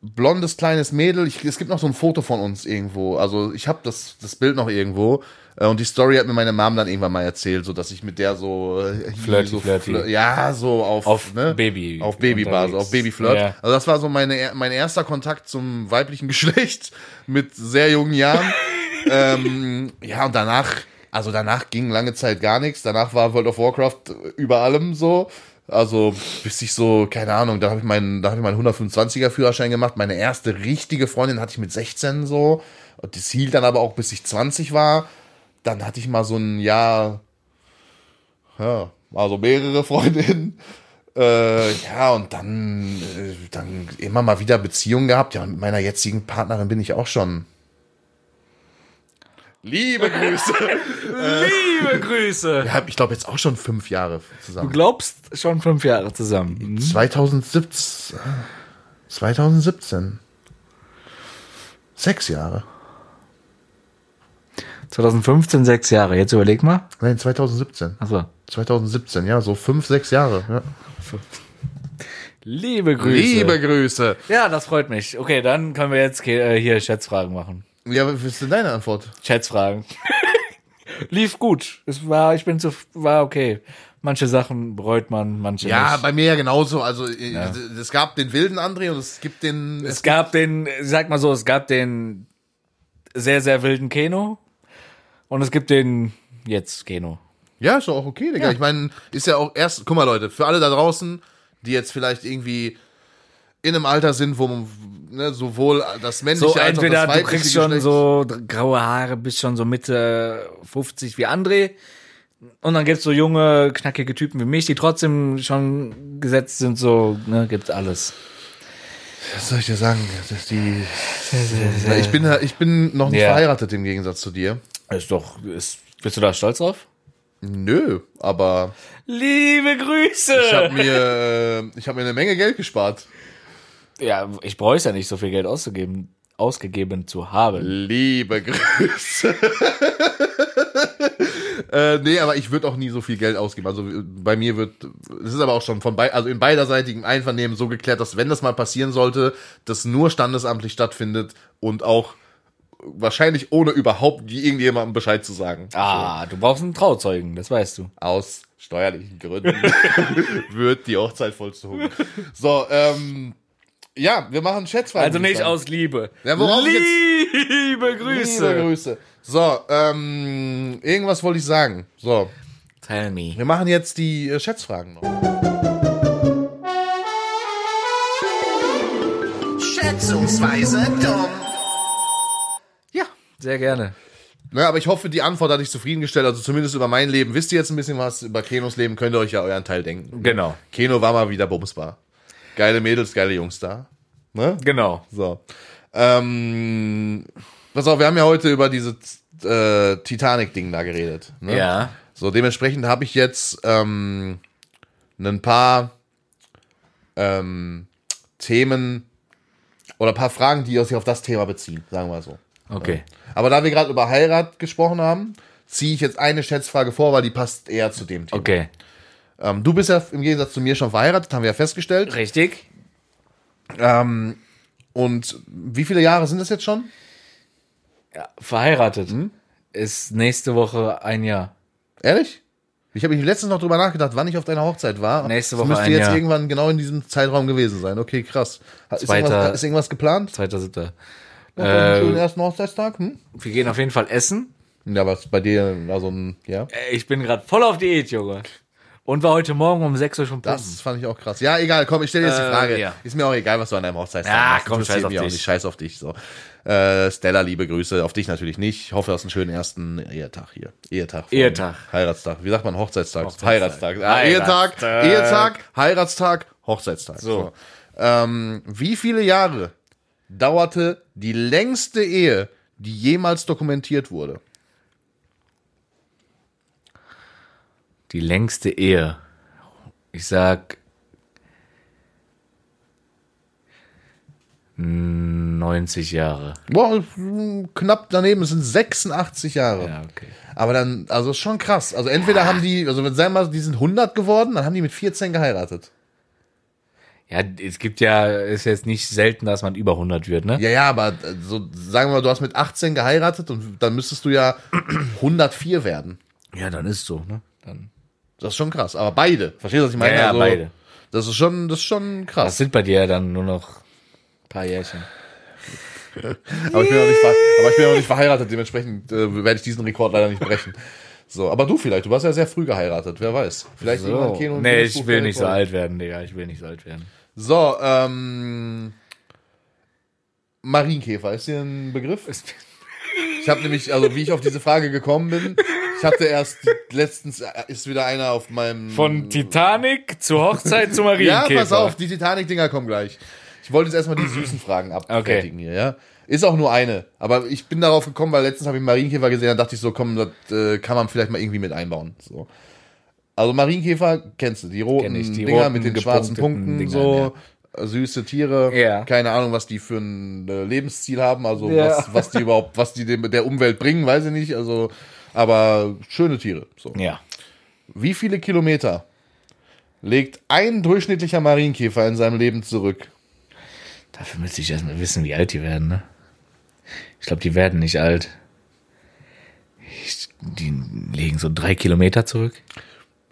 blondes kleines Mädel. Ich, es gibt noch so ein Foto von uns irgendwo. Also ich habe das, das Bild noch irgendwo. Äh, Und die Story hat mir meine Mom dann irgendwann mal erzählt, so dass ich mit der so äh, Flirty, so flirty. flir- ja so auf Auf ne? Baby auf Babybasis, auf Babyflirt. Ja. Also das war so meine mein erster Kontakt zum weiblichen Geschlecht mit sehr jungen Jahren. ähm, ja und danach, also danach ging lange Zeit gar nichts. Danach war World of Warcraft über allem so. Also bis ich so, keine Ahnung, da habe ich meinen, da habe ich meinen 125er Führerschein gemacht. Meine erste richtige Freundin hatte ich mit 16 so. Und das hielt dann aber auch bis ich 20 war. Dann hatte ich mal so ein Jahr, ja, also mehrere Freundinnen. Äh, ja, und dann, äh, dann immer mal wieder Beziehungen gehabt. Ja, mit meiner jetzigen Partnerin bin ich auch schon. Liebe Grüße. Liebe Grüße. Wir haben, ich glaube, jetzt auch schon fünf Jahre Du zusammen. glaubst schon fünf Jahre zusammen. 2017. 2017. Sechs Jahre. 2015 sechs Jahre. Jetzt überleg mal. Nein, 2017. Achso. 2017, ja, so fünf, sechs Jahre. Ja. Liebe Grüße. Liebe Grüße. Ja, das freut mich. Okay, dann können wir jetzt äh, hier Schätzfragen machen. Ja, was ist denn deine Antwort? Schätzfragen. Lief gut. Es war, ich bin zu, war okay. Manche Sachen bereut man, manche Ja, nicht. bei mir ja genauso. Also äh, es gab den wilden André und es gibt den. Es gab den, sag mal so, es gab den sehr, sehr wilden Keno. Und es gibt den jetzt Keno. Ja, ist doch auch okay, Digga. Ich meine, ist ja auch erst, guck mal, Leute, für alle da draußen, die jetzt vielleicht irgendwie in einem Alter sind, wo man ne, sowohl das männliche So, als auch entweder das du weibliche kriegst schon Geschlecht- so graue Haare, bist schon so Mitte 50 wie André. Und dann gibt's so junge, knackige Typen wie mich, die trotzdem schon gesetzt sind, so, ne, gibt's alles. Was soll ich dir sagen? Das ist die, ich bin ich bin noch nicht Ja. verheiratet im Gegensatz zu dir. Ist doch, ist, bist du da stolz drauf? Nö, aber Liebe Grüße! ich habe mir äh, ich habe mir eine Menge Geld gespart. Ja, ich brauche ja nicht so viel Geld auszugeben, ausgegeben zu haben. Liebe Grüße. äh, nee, aber ich würde auch nie so viel Geld ausgeben. Also bei mir wird, es ist aber auch schon von bei, also in beiderseitigem Einvernehmen so geklärt, dass wenn das mal passieren sollte, das nur standesamtlich stattfindet und auch wahrscheinlich ohne überhaupt irgendjemandem Bescheid zu sagen. Ah, du brauchst einen Trauzeugen, das weißt du. Aus steuerlichen Gründen wird die Hochzeit vollzogen. So, ähm, ja, wir machen Schätzfragen. Also nicht aus Liebe. Ja, Liebe Grüße. Liebe Grüße. So, ähm, irgendwas wollte ich sagen. So, Tell me. wir machen jetzt die äh, Schätzfragen noch. Schätzungsweise dumm. Ja, sehr gerne. Na, aber ich hoffe, die Antwort hat dich zufriedengestellt. Also zumindest über mein Leben wisst ihr jetzt ein bisschen was. Über Kenos Leben könnt ihr euch ja euren Teil denken. Genau. Keno war mal wieder bumsbar. Geile Mädels, geile Jungs da. Ne? Genau. So. Ähm, pass auf, wir haben ja heute über dieses äh, Titanic-Ding da geredet. Ne? Ja. So, dementsprechend habe ich jetzt ähm, ein paar ähm, Themen oder ein paar Fragen, die sich auf das Thema beziehen, sagen wir so. Okay. Aber da wir gerade über Heirat gesprochen haben, ziehe ich jetzt eine Schätzfrage vor, weil die passt eher zu dem Thema. Okay. Ähm, du bist ja im Gegensatz zu mir schon verheiratet, haben wir ja festgestellt. Richtig. Ähm, und wie viele Jahre sind das jetzt schon? Ja, verheiratet. Ist nächste Woche ein Jahr. Ehrlich? Ich habe mich letztens noch drüber nachgedacht, wann ich auf deiner Hochzeit war. Nächste Das Woche müsste ein jetzt Jahr. irgendwann genau in diesem Zeitraum gewesen sein. Okay, krass. Ist Zweiter- irgendwas, ist irgendwas geplant? Zweiter, siebter. Äh, ersten Hochzeitstag? Hm? wir gehen auf jeden Fall essen. Ja, was bei dir, also ein, ja. Äh, Ich bin gerade voll auf Diät, Junge. Und war heute Morgen um 6 Uhr schon pumpen. Das fand ich auch krass. Ja, egal, komm, ich stelle jetzt die Äh, Frage. ja. Ist mir auch egal, was du an deinem Hochzeitstag Ja, machst. komm, scheiß auf dich. Nicht. Scheiß auf dich, so. Äh, Stella, liebe Grüße. Auf dich natürlich nicht. Ich hoffe, du hast einen schönen ersten Ehetag hier. Ehetag. Ehetag. Heiratstag. Wie sagt man Hochzeitstag? Hochzeitstag. Heiratstag. Ah, Ehetag, Heiratstag. Ehetag, Heiratstag, Hochzeitstag. So. Ähm, wie viele Jahre dauerte die längste Ehe, die jemals dokumentiert wurde? Die längste Ehe. Ich sag 90 Jahre. Boah, knapp daneben, es sind 86 Jahre. Ja, okay. Aber dann, also ist schon krass. Also entweder haben die, also wenn sagen wir mal, die sind 100 geworden, dann haben die mit 14 geheiratet. Ja, es gibt ja, ist jetzt nicht selten, dass man über 100 wird, ne? Ja, ja, aber äh, so, sagen wir mal, du hast mit 18 geheiratet und dann müsstest du ja 104 werden. Ja, dann ist so, ne? Dann. Das ist schon krass. Aber beide. Verstehst du, was ich meine? Ja, ja, beide. Das ist schon, das ist schon Das krass. sind bei dir ja dann nur noch ein paar Jährchen. Aber ich bin noch nicht, aber ich bin noch nicht verheiratet, dementsprechend äh, werde ich diesen Rekord leider nicht brechen. So, aber du vielleicht, du warst ja sehr früh geheiratet, wer weiß. Vielleicht irgendwann So. Keno- Nee, Guinness ich will nicht so alt werden, Digga. Ich will nicht so alt werden. So, ähm, Marienkäfer, ist dir ein Begriff? Ich habe nämlich, also wie ich auf diese Frage gekommen bin, ich hatte erst letztens, äh, ist wieder einer auf meinem... Von Titanic zur Hochzeit zu Ja, Marienkäfer. pass auf, die Titanic-Dinger kommen gleich. Ich wollte jetzt erstmal die süßen Fragen abfertigen hier, ja. Ist auch nur eine. Aber ich bin darauf gekommen, weil letztens habe ich Marienkäfer gesehen, dann dachte ich so, komm, das äh, kann man vielleicht mal irgendwie mit einbauen. So. Also Marienkäfer kennst du, die roten Kenn ich, die Dinger roten, mit den schwarzen Punkten, Dingern, so süße Tiere. Ja. Keine Ahnung, was die für ein äh, Lebensziel haben, also Ja. was, was die überhaupt, was die dem, der Umwelt bringen, weiß ich nicht. Also, aber schöne Tiere. So. Ja. Wie viele Kilometer legt ein durchschnittlicher Marienkäfer in seinem Leben zurück? Dafür müsste ich erstmal wissen, wie alt die werden, ne? Ich glaube, die werden nicht alt. Ich, die legen so drei Kilometer zurück.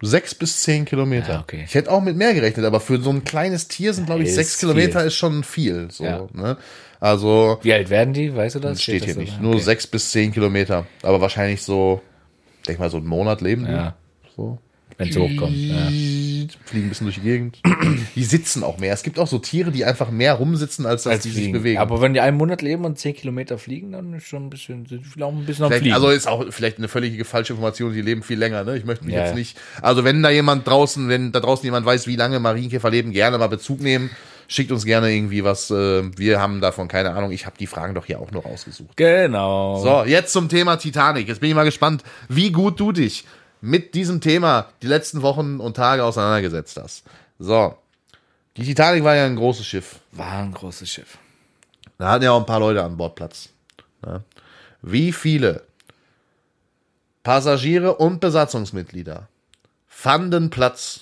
Sechs bis zehn Kilometer. Ja, okay. Ich hätte auch mit mehr gerechnet, aber für so ein kleines Tier sind, glaube ich, Ist sechs Kilometer viel. ist schon viel. So, Ja. ne? Also Wie alt werden die? Weißt du das? steht das hier da? nicht. Nur Okay. sechs bis zehn Kilometer. Aber wahrscheinlich so, denk mal, so einen Monat leben die. Ja, So. Wenn es hochkommt. Ja. Fliegen ein bisschen durch die Gegend. die sitzen auch mehr. Es gibt auch so Tiere, die einfach mehr rumsitzen, als dass Als die sich bewegen. Aber wenn die einen Monat leben und zehn Kilometer fliegen, dann ist schon ein bisschen, sind vielleicht auch ein bisschen am Vielleicht, Fliegen. also ist auch vielleicht eine völlige falsche Information, die leben viel länger, ne? Ich möchte mich Ja, jetzt nicht. Also wenn da jemand draußen, wenn da draußen jemand weiß, wie lange Marienkäfer leben, gerne mal Bezug nehmen. Schickt uns gerne irgendwie was. Äh, wir haben davon keine Ahnung. Ich habe die Fragen doch hier auch noch ausgesucht. genau. So, jetzt zum Thema Titanic. Jetzt bin ich mal gespannt, wie gut du dich mit diesem Thema die letzten Wochen und Tage auseinandergesetzt hast. So. Die Titanic war ja ein großes Schiff. War ein großes Schiff. Da hatten ja auch ein paar Leute an Bord Platz. Ja. Wie viele Passagiere und Besatzungsmitglieder fanden Platz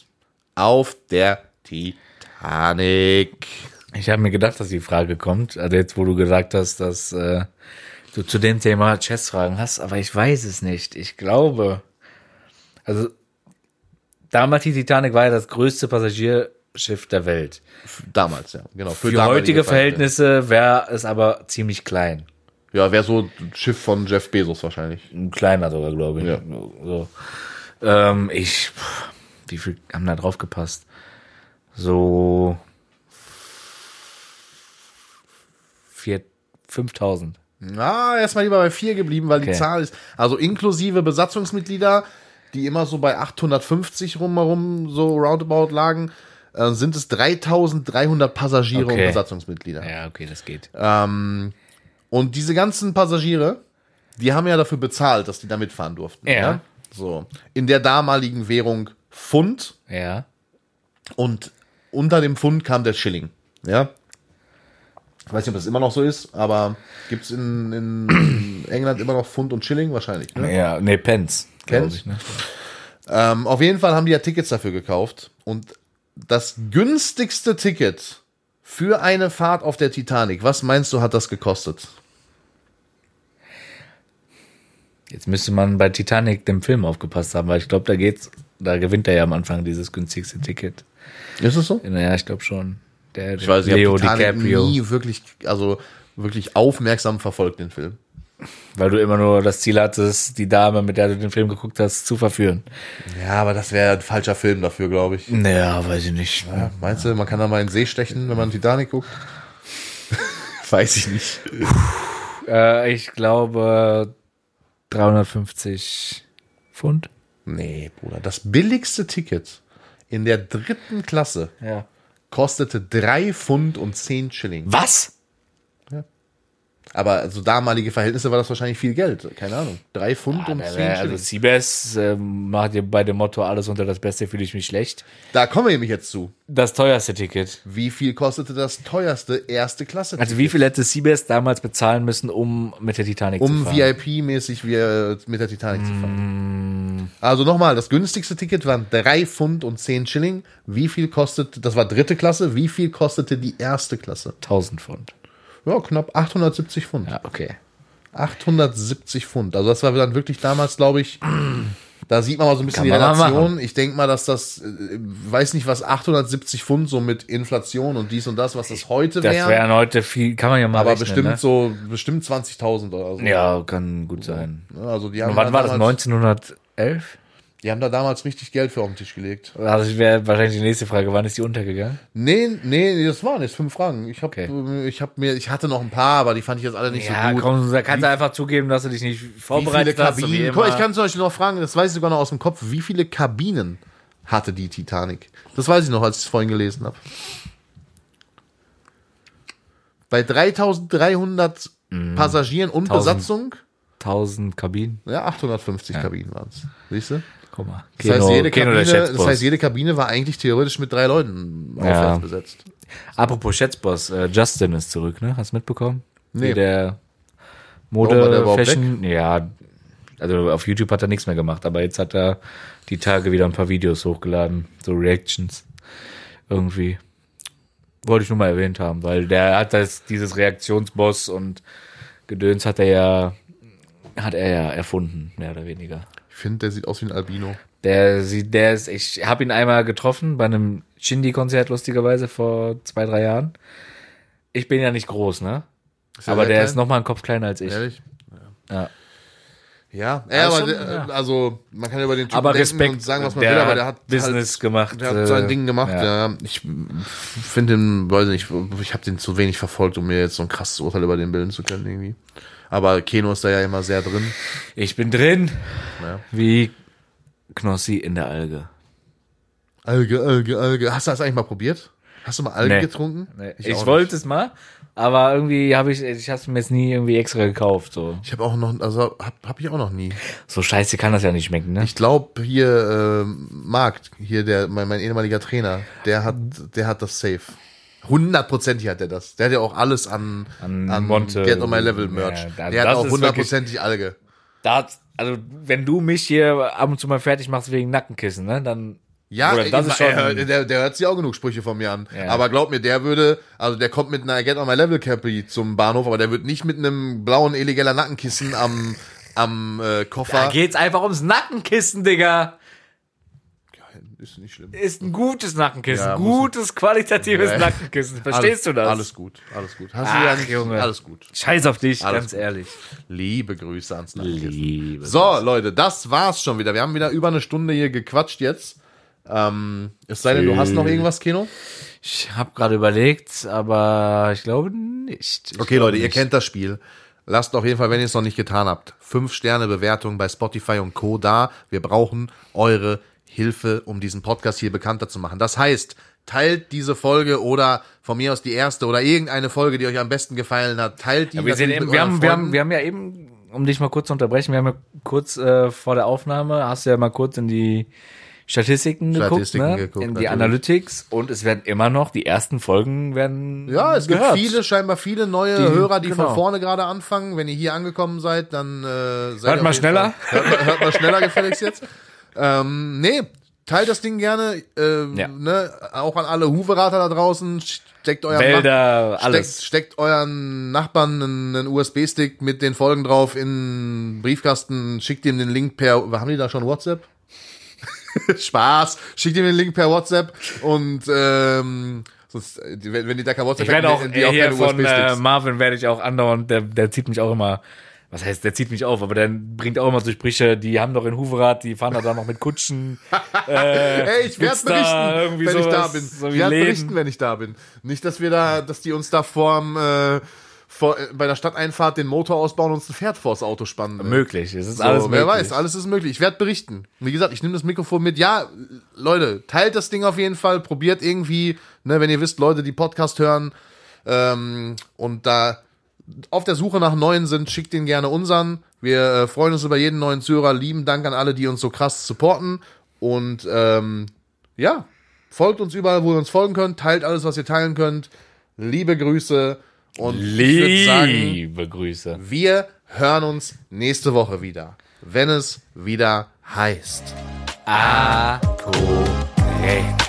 auf der Titanic? Ich habe mir gedacht, dass die Frage kommt. Also jetzt, wo du gesagt hast, dass äh, du zu dem Thema Chess-Fragen hast, aber ich weiß es nicht. Ich glaube, also damals die Titanic war ja das größte Passagierschiff der Welt. Damals, ja, genau. Für, damalige heutige Verhältnisse wäre es aber ziemlich klein. Ja, wäre so ein Schiff von Jeff Bezos wahrscheinlich. Kleiner sogar, glaube ich. Ja. So. Ähm, ich, wie viel haben da drauf gepasst? So vier, 5000. Na, erstmal lieber bei vier geblieben, weil die Okay. Zahl ist, also inklusive Besatzungsmitglieder, die immer so bei 850 rumherum so roundabout lagen, äh, sind es 3300 Passagiere und Okay. Besatzungsmitglieder. Ja, okay, das geht. Ähm, und diese ganzen Passagiere, die haben ja dafür bezahlt, dass die da mitfahren durften. Ja. So. In der damaligen Währung Pfund Ja. und unter dem Pfund kam der Schilling. Ja. Ich weiß nicht, ob das immer noch so ist, aber gibt's in, in England immer noch Pfund und Schilling? Wahrscheinlich. Ne? Ja, nee, Pence. Pence? Ich, ne? Ähm, auf jeden Fall haben die ja Tickets dafür gekauft. Und das günstigste Ticket für eine Fahrt auf der Titanic, was meinst du, hat das gekostet? Jetzt müsste man bei Titanic dem Film aufgepasst haben, weil ich glaube, da geht's, da gewinnt er ja am Anfang dieses günstigste Ticket. Ist es so? Naja, ich glaube schon. Der, Ich weiß, ich Leo habe Titanic DiCaprio. nie wirklich, also wirklich aufmerksam verfolgt, den Film. Weil du immer nur das Ziel hattest, die Dame, mit der du den Film geguckt hast, zu verführen. Ja, aber das wäre ein falscher Film dafür, glaube ich. Naja, weiß ich nicht. Ja, meinst du, man kann da mal in den See stechen, wenn man Titanic guckt? Weiß ich nicht. Äh, ich glaube 350 Pfund. Nee, Bruder. Das billigste Ticket in der dritten Klasse Ja. kostete drei Pfund und zehn Schilling. Was? Aber also damalige Verhältnisse war das wahrscheinlich viel Geld. Keine Ahnung. Drei Pfund und zehn Also Schilling. Seabass äh, macht ihr bei dem Motto alles unter das Beste fühle ich mich schlecht. Da kommen wir nämlich jetzt zu. Das teuerste Ticket. Wie viel kostete das teuerste erste Klasse? Also wie viel hätte Seabass damals bezahlen müssen, um mit der Titanic zu um fahren? VIP-mäßig wie, äh, mit der Titanic zu fahren. Also nochmal, das günstigste Ticket waren drei Pfund und zehn Schilling. Wie viel kostet, das war dritte Klasse, wie viel kostete die erste Klasse? 1000 Pfund. Ja, knapp 870 Pfund. Ja, okay. 870 Pfund. Also das war dann wirklich damals, glaube ich, da sieht man mal so ein bisschen die Relation. Ich denke mal, dass das, äh, weiß nicht, was 870 Pfund so mit Inflation und dies und das, was das heute Das wäre. wären heute viel, kann man ja mal aber rechnen, bestimmt ne? so, bestimmt 20.000 oder so. Ja, kann gut sein. Also die haben Und wann war das? damals- 1911? Die haben da damals richtig Geld für auf den Tisch gelegt. Also das wäre wahrscheinlich die nächste Frage. Wann ist die untergegangen? Nee, nee, das waren jetzt fünf Fragen. Ich habe Okay. ich hab mir, ich hatte noch ein paar, aber die fand ich jetzt alle nicht ja, so gut. komm, da kannst du einfach zugeben, dass du dich nicht vorbereitet hast. Kabinen? Guck, ich kann zum Beispiel noch fragen, das weiß ich sogar noch aus dem Kopf, wie viele Kabinen hatte die Titanic? Das weiß ich noch, als ich es vorhin gelesen habe. Bei 3300 Passagieren und 1000. Besatzung, 1000 Kabinen. ja, 850 Kabinen waren es. Siehst du? Guck mal. Das, heißt, jede Keno der Kabine, das heißt, jede Kabine war eigentlich theoretisch mit drei Leuten Ja. aufwärts besetzt. Apropos Schätzboss, äh, Justin ist zurück, ne? Hast du mitbekommen? Nee. Wie der der Mode, überhaupt Fashion, ja, also auf YouTube hat er nichts mehr gemacht, aber jetzt hat er die Tage wieder ein paar Videos hochgeladen, so Reactions. Irgendwie. Wollte ich nur mal erwähnt haben, weil der hat das, dieses Reaktionsboss und Gedöns hat er ja, hat er ja erfunden, mehr oder weniger. Ich finde, der sieht aus wie ein Albino. Der sieht, der ist, ich habe ihn einmal getroffen bei einem Shindy-Konzert, lustigerweise, vor zwei, drei Jahren. Ich bin ja nicht groß, ne? Aber der klein? ist noch mal einen Kopf kleiner als ich. Ehrlich? Ja. Ja, ja Also aber schon, der, ja. also man kann über den Typen Aber Respekt, und sagen, was man will, aber der hat Business halt, gemacht. Der hat äh, sein Ding gemacht, ja. ja. Ich finde den, weiß nicht, ich habe den zu wenig verfolgt, um mir jetzt so ein krasses Urteil über den bilden zu können irgendwie. Aber Keno ist da ja immer sehr drin. Ich bin drin. Ja. Wie Knossi in der Alge. Alge, Alge, Alge. Hast du das eigentlich mal probiert? Hast du mal Alge Nee. getrunken? Ich, auch wollte es mal, aber irgendwie habe ich, ich habe mir jetzt nie irgendwie extra gekauft. So. Ich habe auch noch, also hab, hab ich auch noch nie. so scheiße kann das ja nicht schmecken, ne? Ich glaube hier äh, Markt, hier der mein, mein ehemaliger Trainer, der hat der hat das safe. Hundertprozentig hat er das. Der hat ja auch alles an, An an, Monte. Get on my Level Merch. Ja, da- der hat auch hundertprozentig Alge. Da, also wenn du mich hier ab und zu mal fertig machst wegen Nackenkissen, ne, dann Ja, Oder das ich- ist schon- er, der, der hört sich auch genug Sprüche von mir an. Ja. Aber glaub mir, der würde, also der kommt mit einer Get on my Level Cappy zum Bahnhof, aber der wird nicht mit einem blauen illegaler Nackenkissen am am äh, Koffer. da geht's einfach ums Nackenkissen, Digga. Ist nicht schlimm. Ist ein gutes Nackenkissen, Ja, gutes qualitatives Ja. Nackenkissen. Verstehst alles, du das? Alles gut, alles gut. Hast Ach, du ja nicht, Junge. alles gut. Scheiß auf dich, Alles ganz gut. ehrlich. Liebe Grüße ans Nackenkissen. Liebe. So, Leute, das war's schon wieder. Wir haben wieder über eine Stunde hier gequatscht jetzt. Ähm, es sei denn, du hast noch irgendwas, Kino? Ich habe gerade überlegt, aber ich glaube nicht. Ich Okay, glaube Leute, ihr nicht. kennt das Spiel. Lasst auf jeden Fall, wenn ihr es noch nicht getan habt, fünf Sterne Bewertung bei Spotify und Co. da. Wir brauchen eure Hilfe, um diesen Podcast hier bekannter zu machen. Das heißt, teilt diese Folge oder von mir aus die erste oder irgendeine Folge, die euch am besten gefallen hat. Teilt die. Ja, wir, natürlich eben, wir, haben, wir, haben, wir haben ja eben, um dich mal kurz zu unterbrechen, wir haben ja kurz äh, vor der Aufnahme, hast du ja mal kurz in die Statistiken, Statistiken geguckt, ne? geguckt, in die natürlich. Analytics und es werden immer noch, die ersten Folgen werden Ja, es gehört. gibt viele, scheinbar viele neue Die- Hörer, die genau. von vorne gerade anfangen. Wenn ihr hier angekommen seid, dann äh, seid Hört mal schneller. Fall- Hört, mal- hört mal schneller gefälligst jetzt. Ähm, nee, teilt das Ding gerne. Äh, Ja. ne, auch an alle Huverater da draußen. Steckt euren Wälder, Nach- alles. Steckt, steckt euren Nachbarn einen, einen USB-Stick mit den Folgen drauf in Briefkasten. Schickt ihm den Link per. Haben die da schon WhatsApp? Spaß. Schickt ihm den Link per WhatsApp und ähm, sonst, wenn, wenn die da kein WhatsApp Ich werde auch, hätten, äh, hier von äh, Marvin werde ich auch andauernd, der, der zieht mich auch immer, was heißt, der zieht mich auf, aber der bringt auch immer so Sprüche, die haben doch in Huverath, die fahren da dann noch mit Kutschen. Hey, ich werde berichten, wenn ich da sowas, bin. so ich werde berichten, wenn ich da bin. Nicht, dass wir da, dass die uns da vorm, äh, vor, äh, bei der Stadteinfahrt den Motor ausbauen und uns ein Pferd vors Auto spannen. ne? möglich, es ist So, alles wer möglich. weiß, alles ist möglich. Ich werde berichten. Wie gesagt, ich nehme das Mikrofon mit. Ja, Leute, teilt das Ding auf jeden Fall. Probiert irgendwie, ne, wenn ihr wisst, Leute, die Podcast hören ähm, und da auf der Suche nach neuen sind, schickt den gerne unseren. Wir äh, freuen uns über jeden neuen Zuhörer. Lieben Dank an alle, die uns so krass supporten. Und ähm, ja, folgt uns überall, wo ihr uns folgen könnt. Teilt alles, was ihr teilen könnt. Liebe Grüße und liebe sagen, Grüße. Wir hören uns nächste Woche wieder, wenn es wieder heißt. A korrekt.